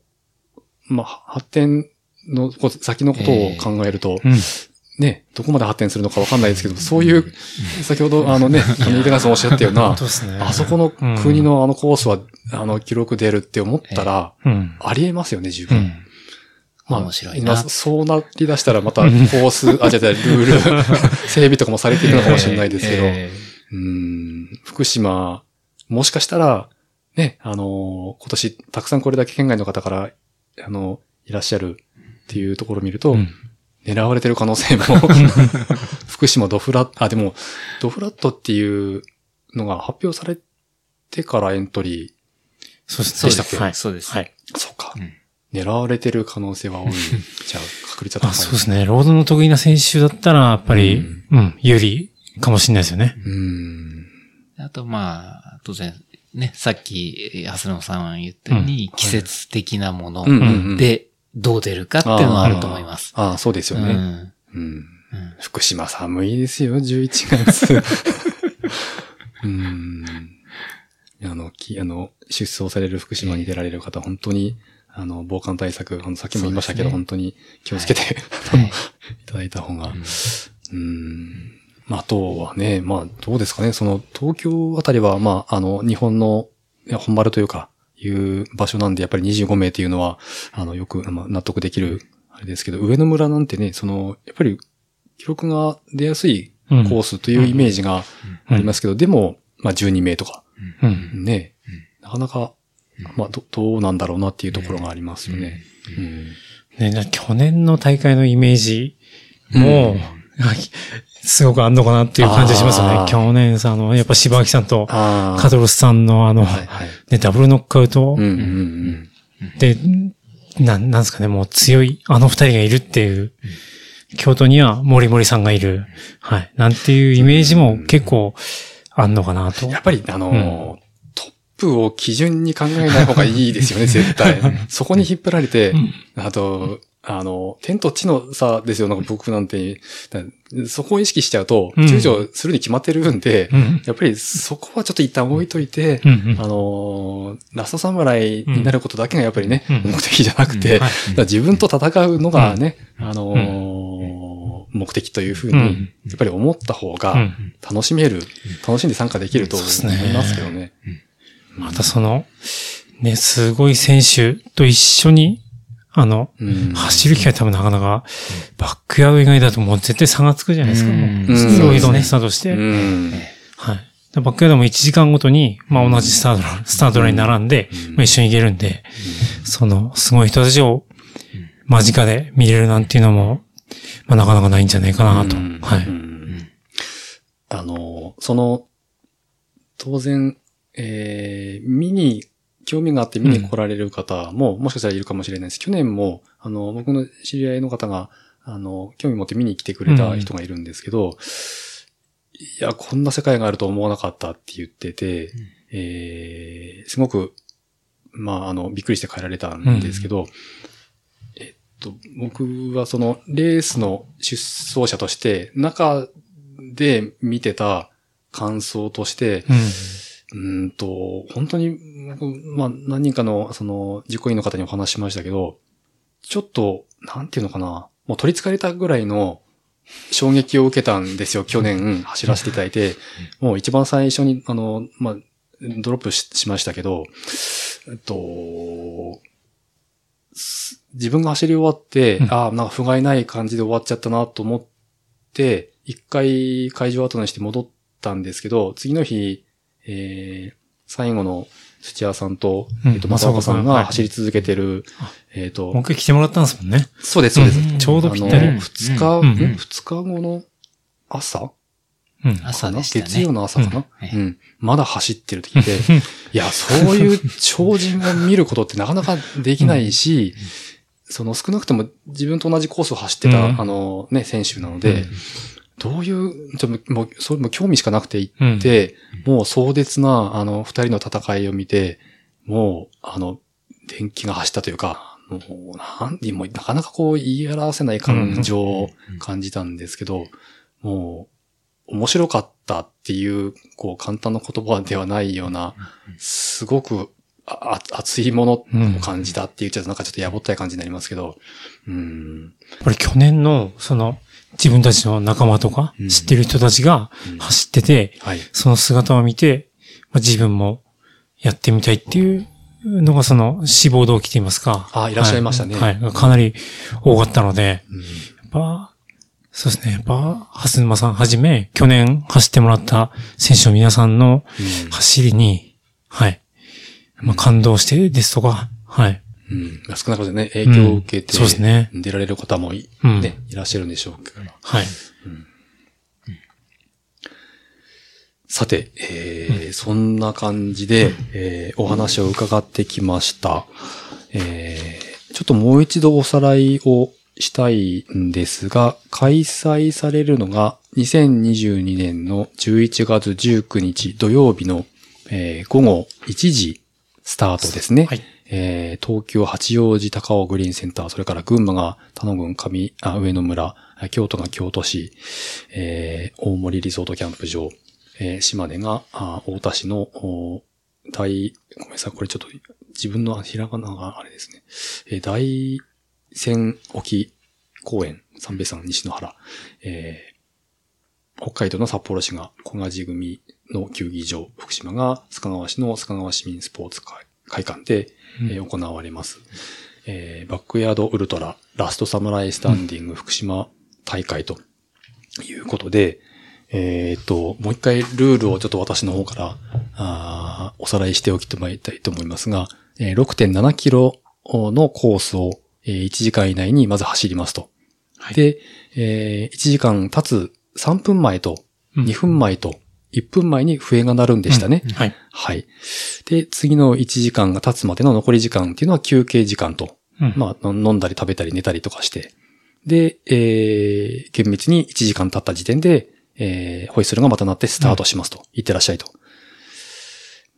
まあ、発展の先のことを考えると、うん。ね、どこまで発展するのかわかんないですけど、そういう、先ほど、あのね、あの、井手さんおっしゃったようなね。あそこの国のあのコースは、あの、記録出るって思ったら、うん。ありえますよね、十分。面白いな。今そうなりだしたらまたコース、あ、じゃルール、整備とかもされていくのかもしれないですけど、えうん、福島、もしかしたら、ね、あの、今年たくさんこれだけ県外の方から、あの、いらっしゃるっていうところを見ると、うん。狙われてる可能性も、福島ドフラット、あ、でも、ドフラットっていうのが発表されてからエントリそうですそうです。はい。そうです。はい。ー、そうか、うん狙われてる可能性は多い。じゃあ、確率は高い。あ、そうですね。ロードの得意な選手だったら、やっぱり、うん、有利かもしれないですよね。うん。あと、まあ、当然、ね、さっき、ハスノさん言ったように、季節的なものうんうんうんで、どう出るかっていうのはあると思います。ああ、そうですよね。うんうん。うん福島寒いですよ、11月。うん。あの、き、あの、出走される福島に出られる方、本当に、あの、防寒対策、あの、さっきも言いましたけど、ね。本当に気をつけて、はい。いただいた方が。うん。まあ、あとはね、まあ、どうですかね、その、東京あたりは、まあ、あの、日本の、本丸というか、いう場所なんで、やっぱり25名っていうのは、あの、よく、まあ、納得できる、あれですけど、上野村なんてね、その、やっぱり、記録が出やすいコースというイメージがありますけど、でも、まあ、12名とか、うん。ね、なかなか、まあ、ど、どうなんだろうなっていうところがありますよね。うんね、な去年の大会のイメージも、すごくあんのかなっていう感じがしますよね。去年さ、あの、やっぱ柴木さんと。カドロスさんのあの、はいはい。ね、ダブルノックアウトうんうんうん。で、なん、なんですかね、もう強い、あの二人がいるっていう、京都には森森さんがいる、はい、なんていうイメージも結構あんのかなと。やっぱり、あのプを基準に考えない方がいいですよね、絶対。そこに引っ張られて、あと、あの、天と地の差ですよ、なんか僕なんて。だそこを意識しちゃうと、うん。躊躇するに決まってるんで、うん。やっぱりそこはちょっと一旦置いといて、うん。うん。あのーラストサムライになることだけがやっぱりね、うん。目的じゃなくて、自分と戦うのがね、あのー目的というふうに、うん。やっぱり思った方うがん。楽しめる、楽しんで参加できると思いますけどね。またその、ね、すごい選手と一緒に、あの、うん走る機会多分なかなか、バックヤード以外だともう絶対差がつくじゃないですか。うんスロー移動でスタートして。うん。はい。でバックヤードも1時間ごとに、まあ同じスタートライン、スタートラインに並んで、まあ一緒に行けるんで、その、すごい人たちを間近で見れるなんていうのも、まあなかなかないんじゃないかなと。うんはい。うんあの、その、当然、えー、見に、興味があって見に来られる方も、もしかしたらいるかもしれないです。去年も、あの、僕の知り合いの方が、あの、興味持って見に来てくれた人がいるんですけど、いや、こんな世界があると思わなかったって言ってて、えー、すごく、まあ、あの、びっくりして帰られたんですけど、えっと、僕はその、レースの出走者として、中で見てた感想として、うん。うーんと、本当に、僕まあ、何人かの、その、実行委員の方にお話ししましたけど、ちょっと、なんていうのかな、もう取り憑かれたぐらいの衝撃を受けたんですよ、去年走らせていただいて。もう一番最初に、あの、まあ、ドロップししましたけど、えっと、す自分が走り終わって、うんああ、なんか不甲斐ない感じで終わっちゃったなと思って、一回会場後にして戻ったんですけど、次の日、えー、最後の土屋さんと、うん。えっと、正岡さんが走り続けてる、えっともう一、回来てもらったんですもんね。そうです、そうです。うんちょうどぴったり。あの二日、うんうんん。二日後の朝？うん。朝でしたね。月曜の朝かな、ううん。んまだ走ってるって聞いて、いや、そういう超人を見ることってなかなかできないし、その少なくとも自分と同じコースを走ってた、うん。あのね、選手なので、どういう、ちょもう、それも興味しかなくて行うんって、もう壮絶な、あの、二人の戦いを見て、もう、あの、電気が走ったというか、もう、なんで、もうなかなかこう言い表せない感情を感じたんですけど、もう、面白かったっていう、こう、簡単な言葉ではないような、すごく、あ熱いものを感じたって言っちゃうとなんかちょっとやぼったい感じになりますけど、うん。やっぱり去年の、その、自分たちの仲間とかうん、知ってる人たちがうん走ってて、はい。その姿を見て、まあ、自分もやってみたいっていうのがその志望動機と言いますか。あいらっしゃいましたねはい。はいかなり多かったので、うんやっぱ、そうですね。やっぱ、蓮沼さんはじめ、去年走ってもらった選手の皆さんのうん走りに、はい。まあ、感動してですとか、はい。うん。少なくともね、影響を受けて、うんそうですね出られる方もい,、うんね、いらっしゃるんでしょうけど。はい。さて、えーそんな感じで、えーお話を伺ってきました。えーちょっともう一度おさらいをしたいんですが、開催されるのが2022年の11月19日土曜日の、えー午後1時スタートですね。はいえー東京八王子高尾グリーンセンター、それから群馬が田野郡上、あ、上野村、京都が京都市、えー大森リゾートキャンプ場、えー島根が、あ大田市の、大、ごめんなさい、これちょっと自分のひらがながあれですね。えー大仙沖公園、三瓶山西野原、えー北海道の札幌市が小賀地組の球技場、福島が須賀川市の須賀川市民スポーツ会館で、えー行われます。えーバックヤードウルトララストサムライスタンディング福島大会ということで、えっ、と、もう一回ルールをちょっと私の方から、あーおさらいしておきたいと思いますが、えー6.7キロのコースを、えー1時間以内にまず走りますと。はいで、えー1時間経つ3分前とうん2分前と1分前に笛が鳴るんでしたね。うんはい。はい。で、次の1時間が経つまでの残り時間っていうのは休憩時間と、うんまあ、飲んだり食べたり寝たりとかして、で、えー、厳密に1時間経った時点で、えー、ホイッスルがまた鳴ってスタートしますと。行ってらっしゃいと。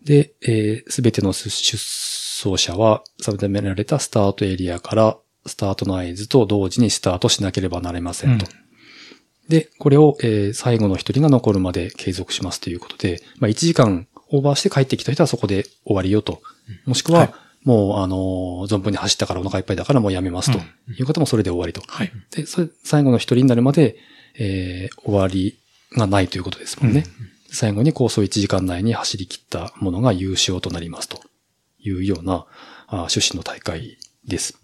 で、えー、すべての出走者は、定められたスタートエリアから、スタートの合図と同時にスタートしなければなれませんと。うんで、これを、えー最後の一人が残るまで継続しますということで、まあ、1時間オーバーして帰ってきた人はそこで終わりよと。もしくは、はいもう、あのー存分に走ったからお腹いっぱいだからもうやめますという方もそれで終わりと。はい。で、それ、最後の一人になるまで、えー終わりがないということですもんね。最後に構想1時間内に走り切ったものが優勝となりますというようなあ趣旨の大会です。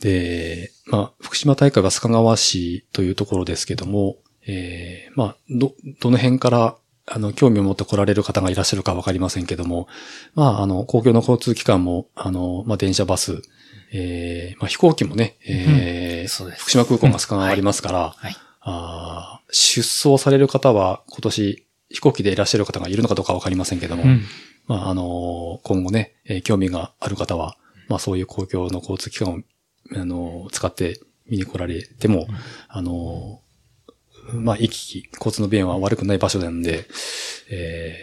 で、まあ、福島大会は須賀川市というところですけども、えーまあ、ど、どの辺から、あの、興味を持って来られる方がいらっしゃるかわかりませんけども、まあ、あの、公共の交通機関も、あの、まあ、電車、バス、えーまあ、飛行機もね、えーそう福島空港が須賀川ありますから、はい。あー出走される方は今年飛行機でいらっしゃる方がいるのかどうかわかりませんけども、うん。まあ、あのー今後ね、えー興味がある方は、まあ、そういう公共の交通機関を、あのー使って見に来られても、あのーまあ、行き来、交通の便は悪くない場所なので、え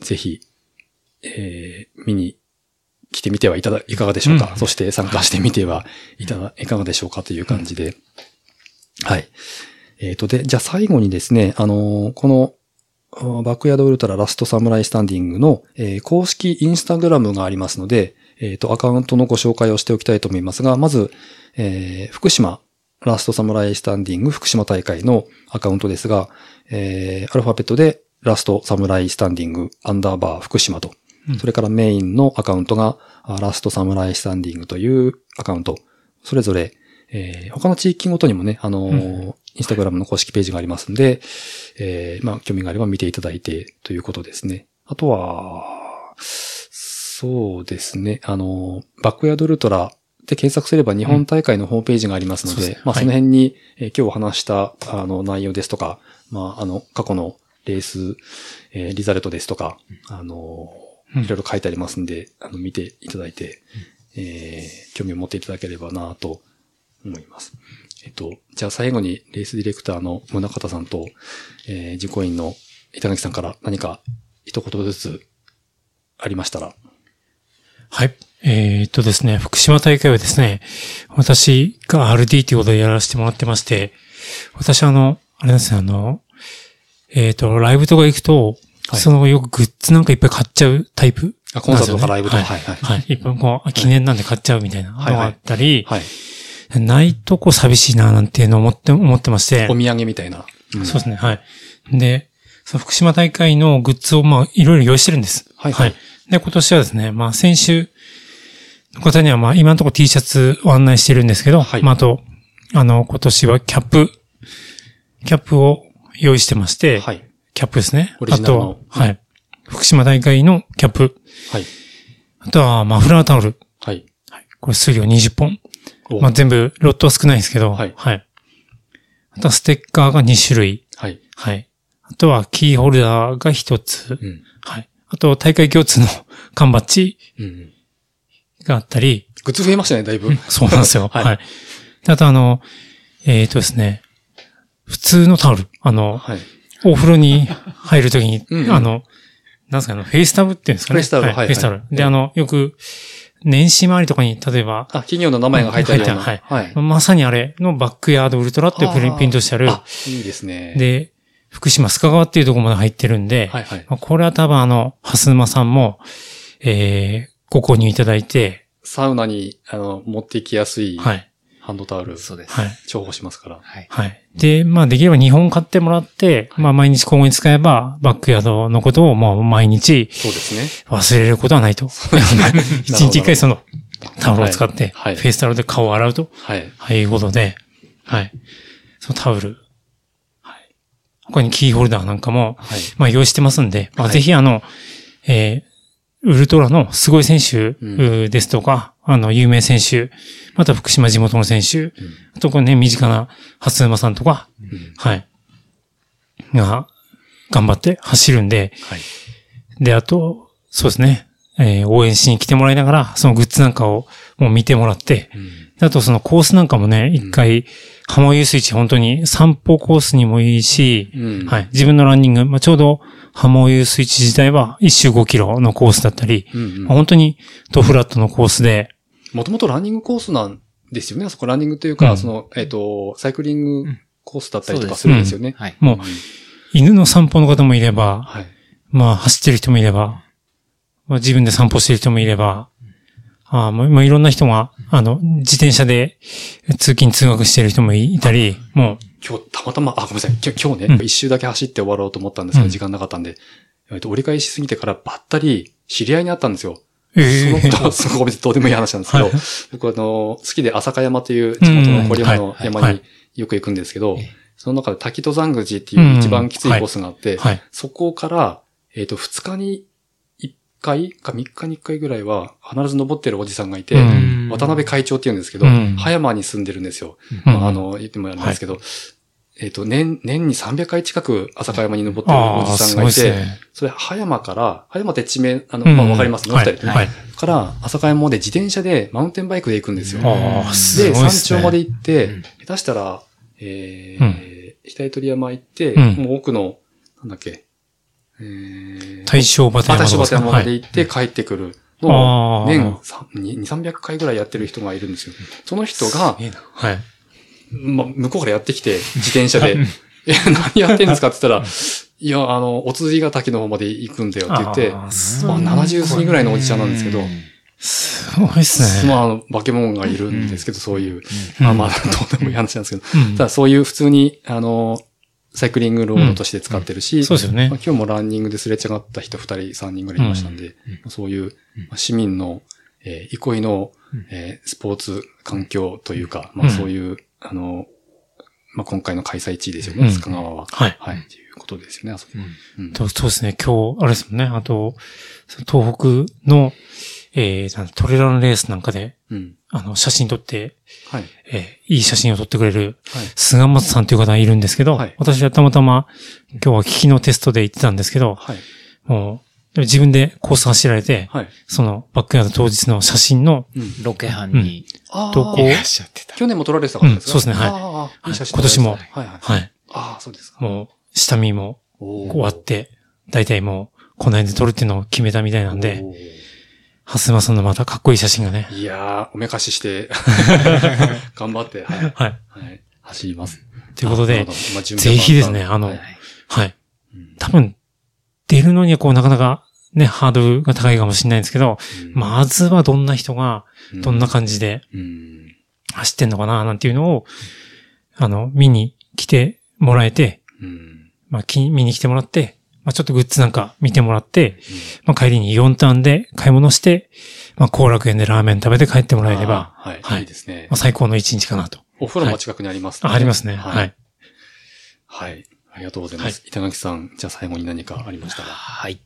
ーぜひ、えー見に来てみてはいただ、いかがでしょうか、うんそして参加してみてはいただ、いかがでしょうかという感じで。はい。えっ、と、で、じゃあ最後にですね、あのーこの、バックヤードウルトララストサムライスタンディングの、えー公式インスタグラムがありますので、えっ、と、アカウントのご紹介をしておきたいと思いますが、まず、えー福島ラストサムライスタンディング福島大会のアカウントですが、えーアルファベットでラストサムライスタンディングアンダーバー福島と、うん。それからメインのアカウントがあラストサムライスタンディングというアカウント、それぞれ、えー他の地域ごとにもね、あのーインスタグラムの公式ページがありますんで、えーまあ、興味があれば見ていただいてということですね。あとは、そうですね、あのーバックヤードウルトラで検索すれば日本大会のホームページがありますので、まあ、そうですはいその辺に、えー今日話した、あの、内容ですとか、まあ、あの、過去のレース、えーリザルトですとか、あのいろいろ書いてありますんで、あの、見ていただいて、えー興味を持っていただければなと思います。えっと、じゃあ最後にレースディレクターの宗方さんと、えー、実行委員の板垣さんから何か一言ずつありましたら。はい。えーっとですね、福島大会はですね、私が RD ということでやらせてもらってまして、私あの、あれですよ、あの、えっ、と、ライブとか行くと、はいそのよくグッズなんかいっぱい買っちゃうタイプ。あコンサートとかライブとか。ははいいはい。はい。いっぱいこう、記念なんで買っちゃうみたいなのがあったり、はい。ないとこう寂しいななんていうのを思って、思ってまして。お土産みたいな。んそうですね、はい。で、その福島大会のグッズをまあ、いろいろ用意してるんです。はいはいで、今年はですね、まあ、先週の方にはまあ、今のところ T シャツを案内してるんですけど、はいまあ、あと、あの、今年はキャップ、キャップを用意してまして、はい。キャップですね。あとは、はい。福島大会のキャップ。はい。あとは、マフラータオル。はい。これ数量20本。おまあ、全部、ロットは少ないんですけど、はいはい。あとは、ステッカーが2種類。はい。はい。あとは、キーホルダーが1つ。うん。はい。あと、大会共通の 缶バッジうん。があったり、グッズ増えましたね、だいぶ。そうなんですよ。は はいあと、あの、えっ、とですね、普通のタオル。あの、はい。お風呂に入るときに、うんうんあの、なんですか、あの、フェイスタオルっていうんですかね。フェイスタオルはいはいフェイスタオル。で、あの、よく、年始周りとかに、例えば、あ、企業の名前が入ってような。書いてあるはい。まさにあれのバックヤードウルトラっていうプリントしてある。あ、いいですね。、で、福島須賀川っていうところまで入ってるんで、はいはい。まあこれは多分あの、蓮沼さんも、えー、ご購入いただいて、サウナに、あの、持っていきやすい、はい。ハンドタオル、そうです。はい。重宝しますから。はい。はい。で、まあできれば2本買ってもらって、まあ毎日今後に使えば、バックヤードのことをもう毎日そうですね。忘れることはないと。一日一回そのタオルを使って、はいはいフェイスタオルで顔を洗うと、はい。はい、いうことで、はい。そのタオル、はい。他にキーホルダーなんかも、はい。まあ用意してますんで、まあはいぜひあの、えーウルトラのすごい選手ううですとか、あの、有名選手、また福島地元の選手、あとこれね、身近な初馬さんとか、うん。はい。が、頑張って走るんで、はい。で、あと、そうですね、えー応援しに来てもらいながら、そのグッズなんかをもう見てもらって、うん。であとそのコースなんかもね、一回、浜遊水地本当に散歩コースにもいいし、うんはい。自分のランニング、まあ、ちょうど浜遊水地自体は一周5キロのコースだったり、うんうんまあ本当にドフラットのコースで、もともとランニングコースなんですよね。あそこランニングというか、うんその、えっ、と、サイクリングコースだったりとかすするんですよね。はい。もう犬の散歩の方もいれば、はい。まあ走ってる人もいれば、まあ、自分で散歩してる人もいれば、あまあいろんな人が、あの、自転車で通勤通学してる人もいたり、も今日、たまたま、あ、ごめんなさい。今日ね、うん。一周だけ走って終わろうと思ったんですけど、うん。時間なかったんで、えっと、折り返しすぎてからばったり、知り合いに会ったんですよ。う、ええその ことはすごいどうでもいい話なんですけど、はい。僕あの、好きで朝香山という地元の堀山の山によく行くんですけどええ、その中で滝登山口っていう一番きついコースがあって、はい。そこから、えっ、と、2日に1回か3日に1回ぐらいは必ず登ってるおじさんがいて、うん。渡辺会長って言うんですけど、うん。葉山に住んでるんですよ。うん。まあ、あの、言ってもあれなんですけど、えっ、と、年、年に300回近く朝香山に登ってるおじさんがいて、ですね。それ、葉山から、葉山って地名、あの、うん。まあ、わかります？ね、お二人ねはい。から、朝香山まで自転車でマウンテンバイクで行くんですよ。すで、山ごいですね。頂まで行って、うん。下手したら、えうー、額取山行って、うん。もう奥の、なんだっけ、えー、大正バテあ、山大正バテ山まではい行って帰ってくるのを、年2、300回ぐらいやってる人がいるんですよ。その人が、はい。ま、向こうからやってきて、自転車で、え、何やってんですかって言ったら、いや、あの、おつりが滝の方まで行くんだよって言って、あまあ、70過ぎぐらいのおじちゃんなんですけど、すごいですね。まあ、化け物がいるんですけど、そういう、うん。まあまあ、どうでもいい話なんですけど、うん。ただそういう普通に、あの、サイクリングロードとして使ってるし、そうですよねまあ、。今日もランニングですれ違った人2人、3人ぐらいいましたんで、まあそういう、まあ市民の、えー憩いの、えースポーツ環境というか、まあうんそういう、あの、まあ今回の開催地ですよね、うん須賀川は。はい。はい、っていうことですよね、あそこ。うんとそうですね。今日、あれですもんね。あと、東北の、えー、なんトレランレースなんかで、うん。あの、写真撮って、はい。えーいい写真を撮ってくれる、はい。菅松さんという方がいるんですけど、はい私はたまたま、今日は聞きのテストで行ってたんですけど、はい。もう、自分でコース走られて、はい。そのバックヤード当日の写真の、うん。ロケハンにあどこいらっしゃってた。去年も撮られてた方ですか、うんそうですねはいああ、いい写真今年もはいはい。はい。ああ、そうですか。もう、下見も終わって、大体もう、この辺で撮るっていうのを決めたみたいなんで、おーハスマさんのまたかっこいい写真がね。いやー、おめかしして、頑張って、はい。はい。はい。走ります。ということでぜひですね、あの、はいはい。うん多分、出るのにはこう、なかなかね、ハードルが高いかもしれないんですけど、まずはどんな人が、どんな感じでうん。走ってんのかな、なんていうのを、あの、見に来てもらえて、うん。まあ、き見に来てもらって、まあ、ちょっとグッズなんか見てもらって、まあ、帰りに4ターンで買い物して、まあ、後楽園でラーメン食べて帰ってもらえれば、はい。はいいいですねまあ、。最高の一日かなと。お風呂も近くにありますねあありますね。はい。。はい。ありがとうございます。板垣さん、じゃあ最後に何かありましたら。はい。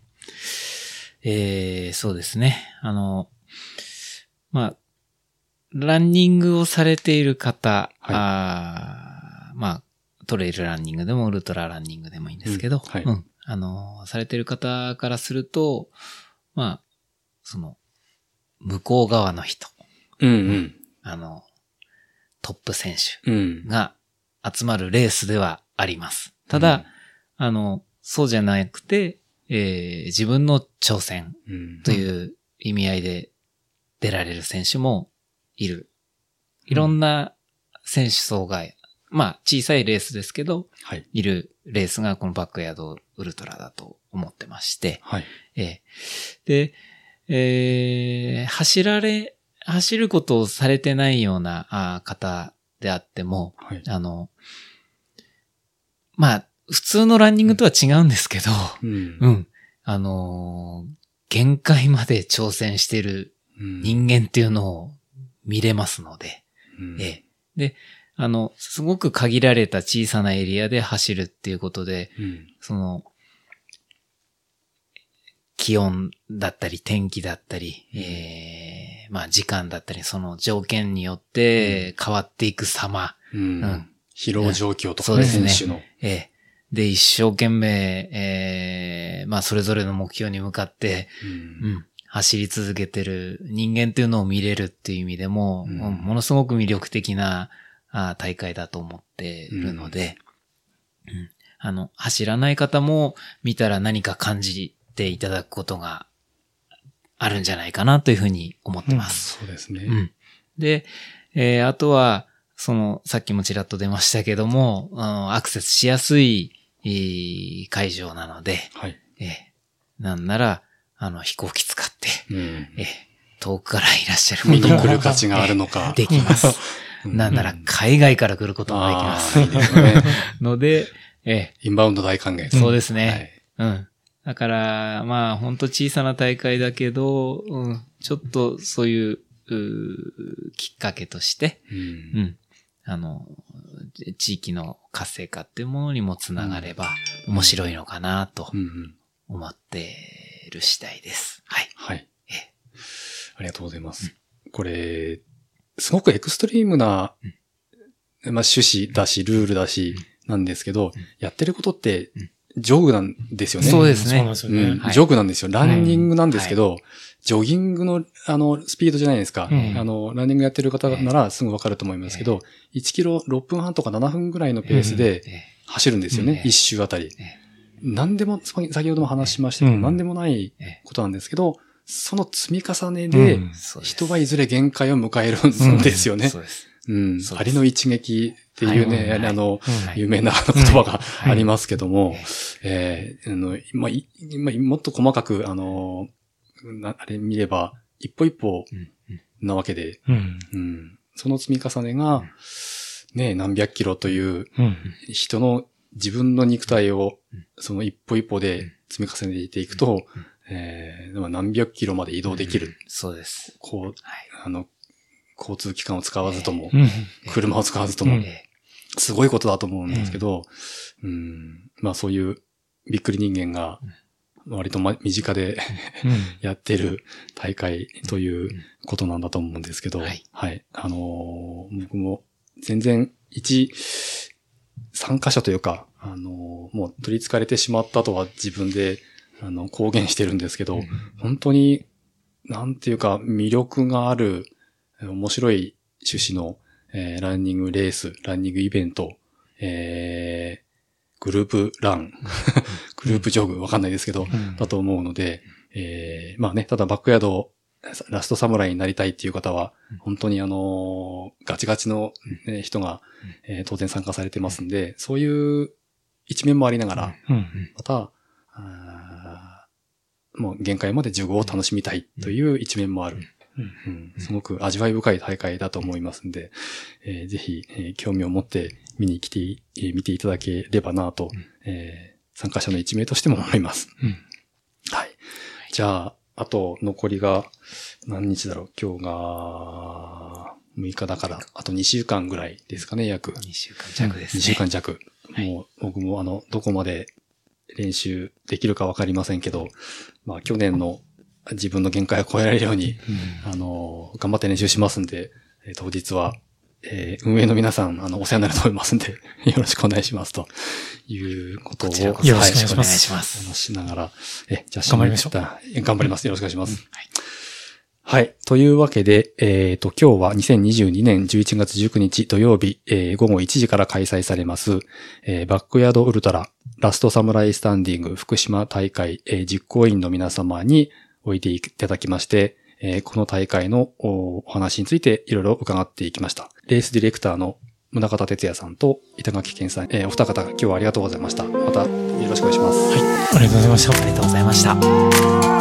えー、そうですね。あの、まあ、ランニングをされている方、はいあーまあ、トレイルランニングでもウルトラランニングでもいいんですけど、うんはいうんあの、されている方からすると、まあ、その、向こう側の人、うんうん。あの、トップ選手うん。が集まるレースではあります。ただ、あの、そうじゃなくて、えー自分の挑戦うん、という意味合いで出られる選手もいる。いろんな選手層が、まあ小さいレースですけど、はい。いるレースがこのバックヤードウルトラだと思ってまして、はい。えーで、えー走られ、走ることをされてないようなあー方であっても、はい。あの、まあ、普通のランニングとは違うんですけど、うんう。ん。あのー限界まで挑戦してるうん人間っていうのを見れますので、うんええ。で、あの、すごく限られた小さなエリアで走るっていうことで、うん。その、気温だったり天気だったり、ええまあ時間だったり、その条件によって変わっていく様、うん。うん。疲労状況とかね、そうですね。選手の。ええ。で、一生懸命、ええまあそれぞれの目標に向かって、うん。うん、走り続けてる人間っていうのを見れるっていう意味でも、うんうん。ものすごく魅力的なあ大会だと思っているので、うんあの、走らない方も見たら何か感じていただくことがあるんじゃないかなというふうに思ってます。そうですね。うん。で、えーあとは、その、さっきもちらっと出ましたけども、うんアクセスしやすい、えー会場なので、はい。えーなんなら、あの、飛行機使って、うんえー遠くからいらっしゃる見にことも来る価値があるのか。できます。うんなんなら、海外から来ることもできます。ので、えインバウンド大歓迎。ーそうですはね。い。うん。だから、まあ、ほんと小さな大会だけど、うん、ちょっとそういう、うーきっかけとして、うんうん。あの、地域の活性化っていうものにもつながれば面白いのかなとうんうん思ってる次第です。はい。はいええ。ありがとうございます。これ、すごくエクストリームな、まあ趣旨だし、ルールだし、なんですけど、やってることって、ジョグなんですよね。そうですね。そうなんですよね。うん。はい。ジョグなんですよ。ランニングなんですけど、ジョギングの、あの、スピードじゃないですか。うん。あの、ランニングやってる方ならすぐわかると思いますけど、1キロ6分半とか7分ぐらいのペースでえ走るんですよね。うん。1周あたり。え。何でも、先ほども話しましたけど、うん。何でもないええことなんですけど、その積み重ねうで人はいずれ限界を迎えるんですよね。そうです。うん。ありの一撃っていうね、はい。あの、はい。有名な言葉がはい。ありますけどもえ、えーあの、まもっと細かく、あの、なあれ見れば、一歩一歩なわけで、その積み重ねが、ね、何百キロといううん。人の自分の肉体をうん、その一歩一歩で積み重ねていくと、えーまあ何百キロまで移動できる。そうです。こう、はい。あの、交通機関を使わずとも、うん。車を使わずとも。うん、えすごいことだと思うんですけど、うん、まあそういうびっくり人間が割とま身近で やってる大会ということなんだと思うんですけど、はい。あのー僕も全然一参加者というか、あのーもう取り憑かれてしまったとは自分で、あの、公言してるんですけど、本当に、なんていうか、魅力がある、面白い趣旨の、えーランニングレース、ランニングイベント、えーグループラン、グループジョグ、わかんないですけど、うん。だと思うので、えーまあね、ただバックヤードラストサムライになりたいっていう方は、本当にあの、ガチガチの、ね、人が、えー当然参加されてますんで、そういう一面もありながら、うん。また、もう限界まで15を楽しみたいという一面もある。うんすごく味わい深い大会だと思いますんで、えーぜひ、えー興味を持って見に来て、えー見ていただければなと、えー参加者の一名としても思います。うんはい。じゃあ、あと残りが何日だろう？今日が6日だから、あと2週間ぐらいですかね、約。2週間弱です2ね。週間弱。はいもう僕もあの、どこまで練習できるかわかりませんけど、まあ去年の自分の限界を超えられるように、あの、頑張って練習しますんで、えー当日は、えー運営の皆さん、あの、お世話になると思いますんで、よろしくお願いしますということを、よろしくお願いしますお願いします。話しながら、え、じゃあ、頑張りましょう頑張ります。よろしくお願いします。はいはい。というわけで、えっ、と、今日は2022年11月19日土曜日、えー午後1時から開催されます、えーバックヤードウルトラ、ラストサムライスタンディング福島大会、えー実行委員の皆様においていただきまして、えーこの大会のおお話についていろいろ伺っていきました。レースディレクターの宗方哲也さんと板垣健さん、えーお二方今日はありがとうございました。またよろしくお願いします。ありがとうございました。ありがとうございました。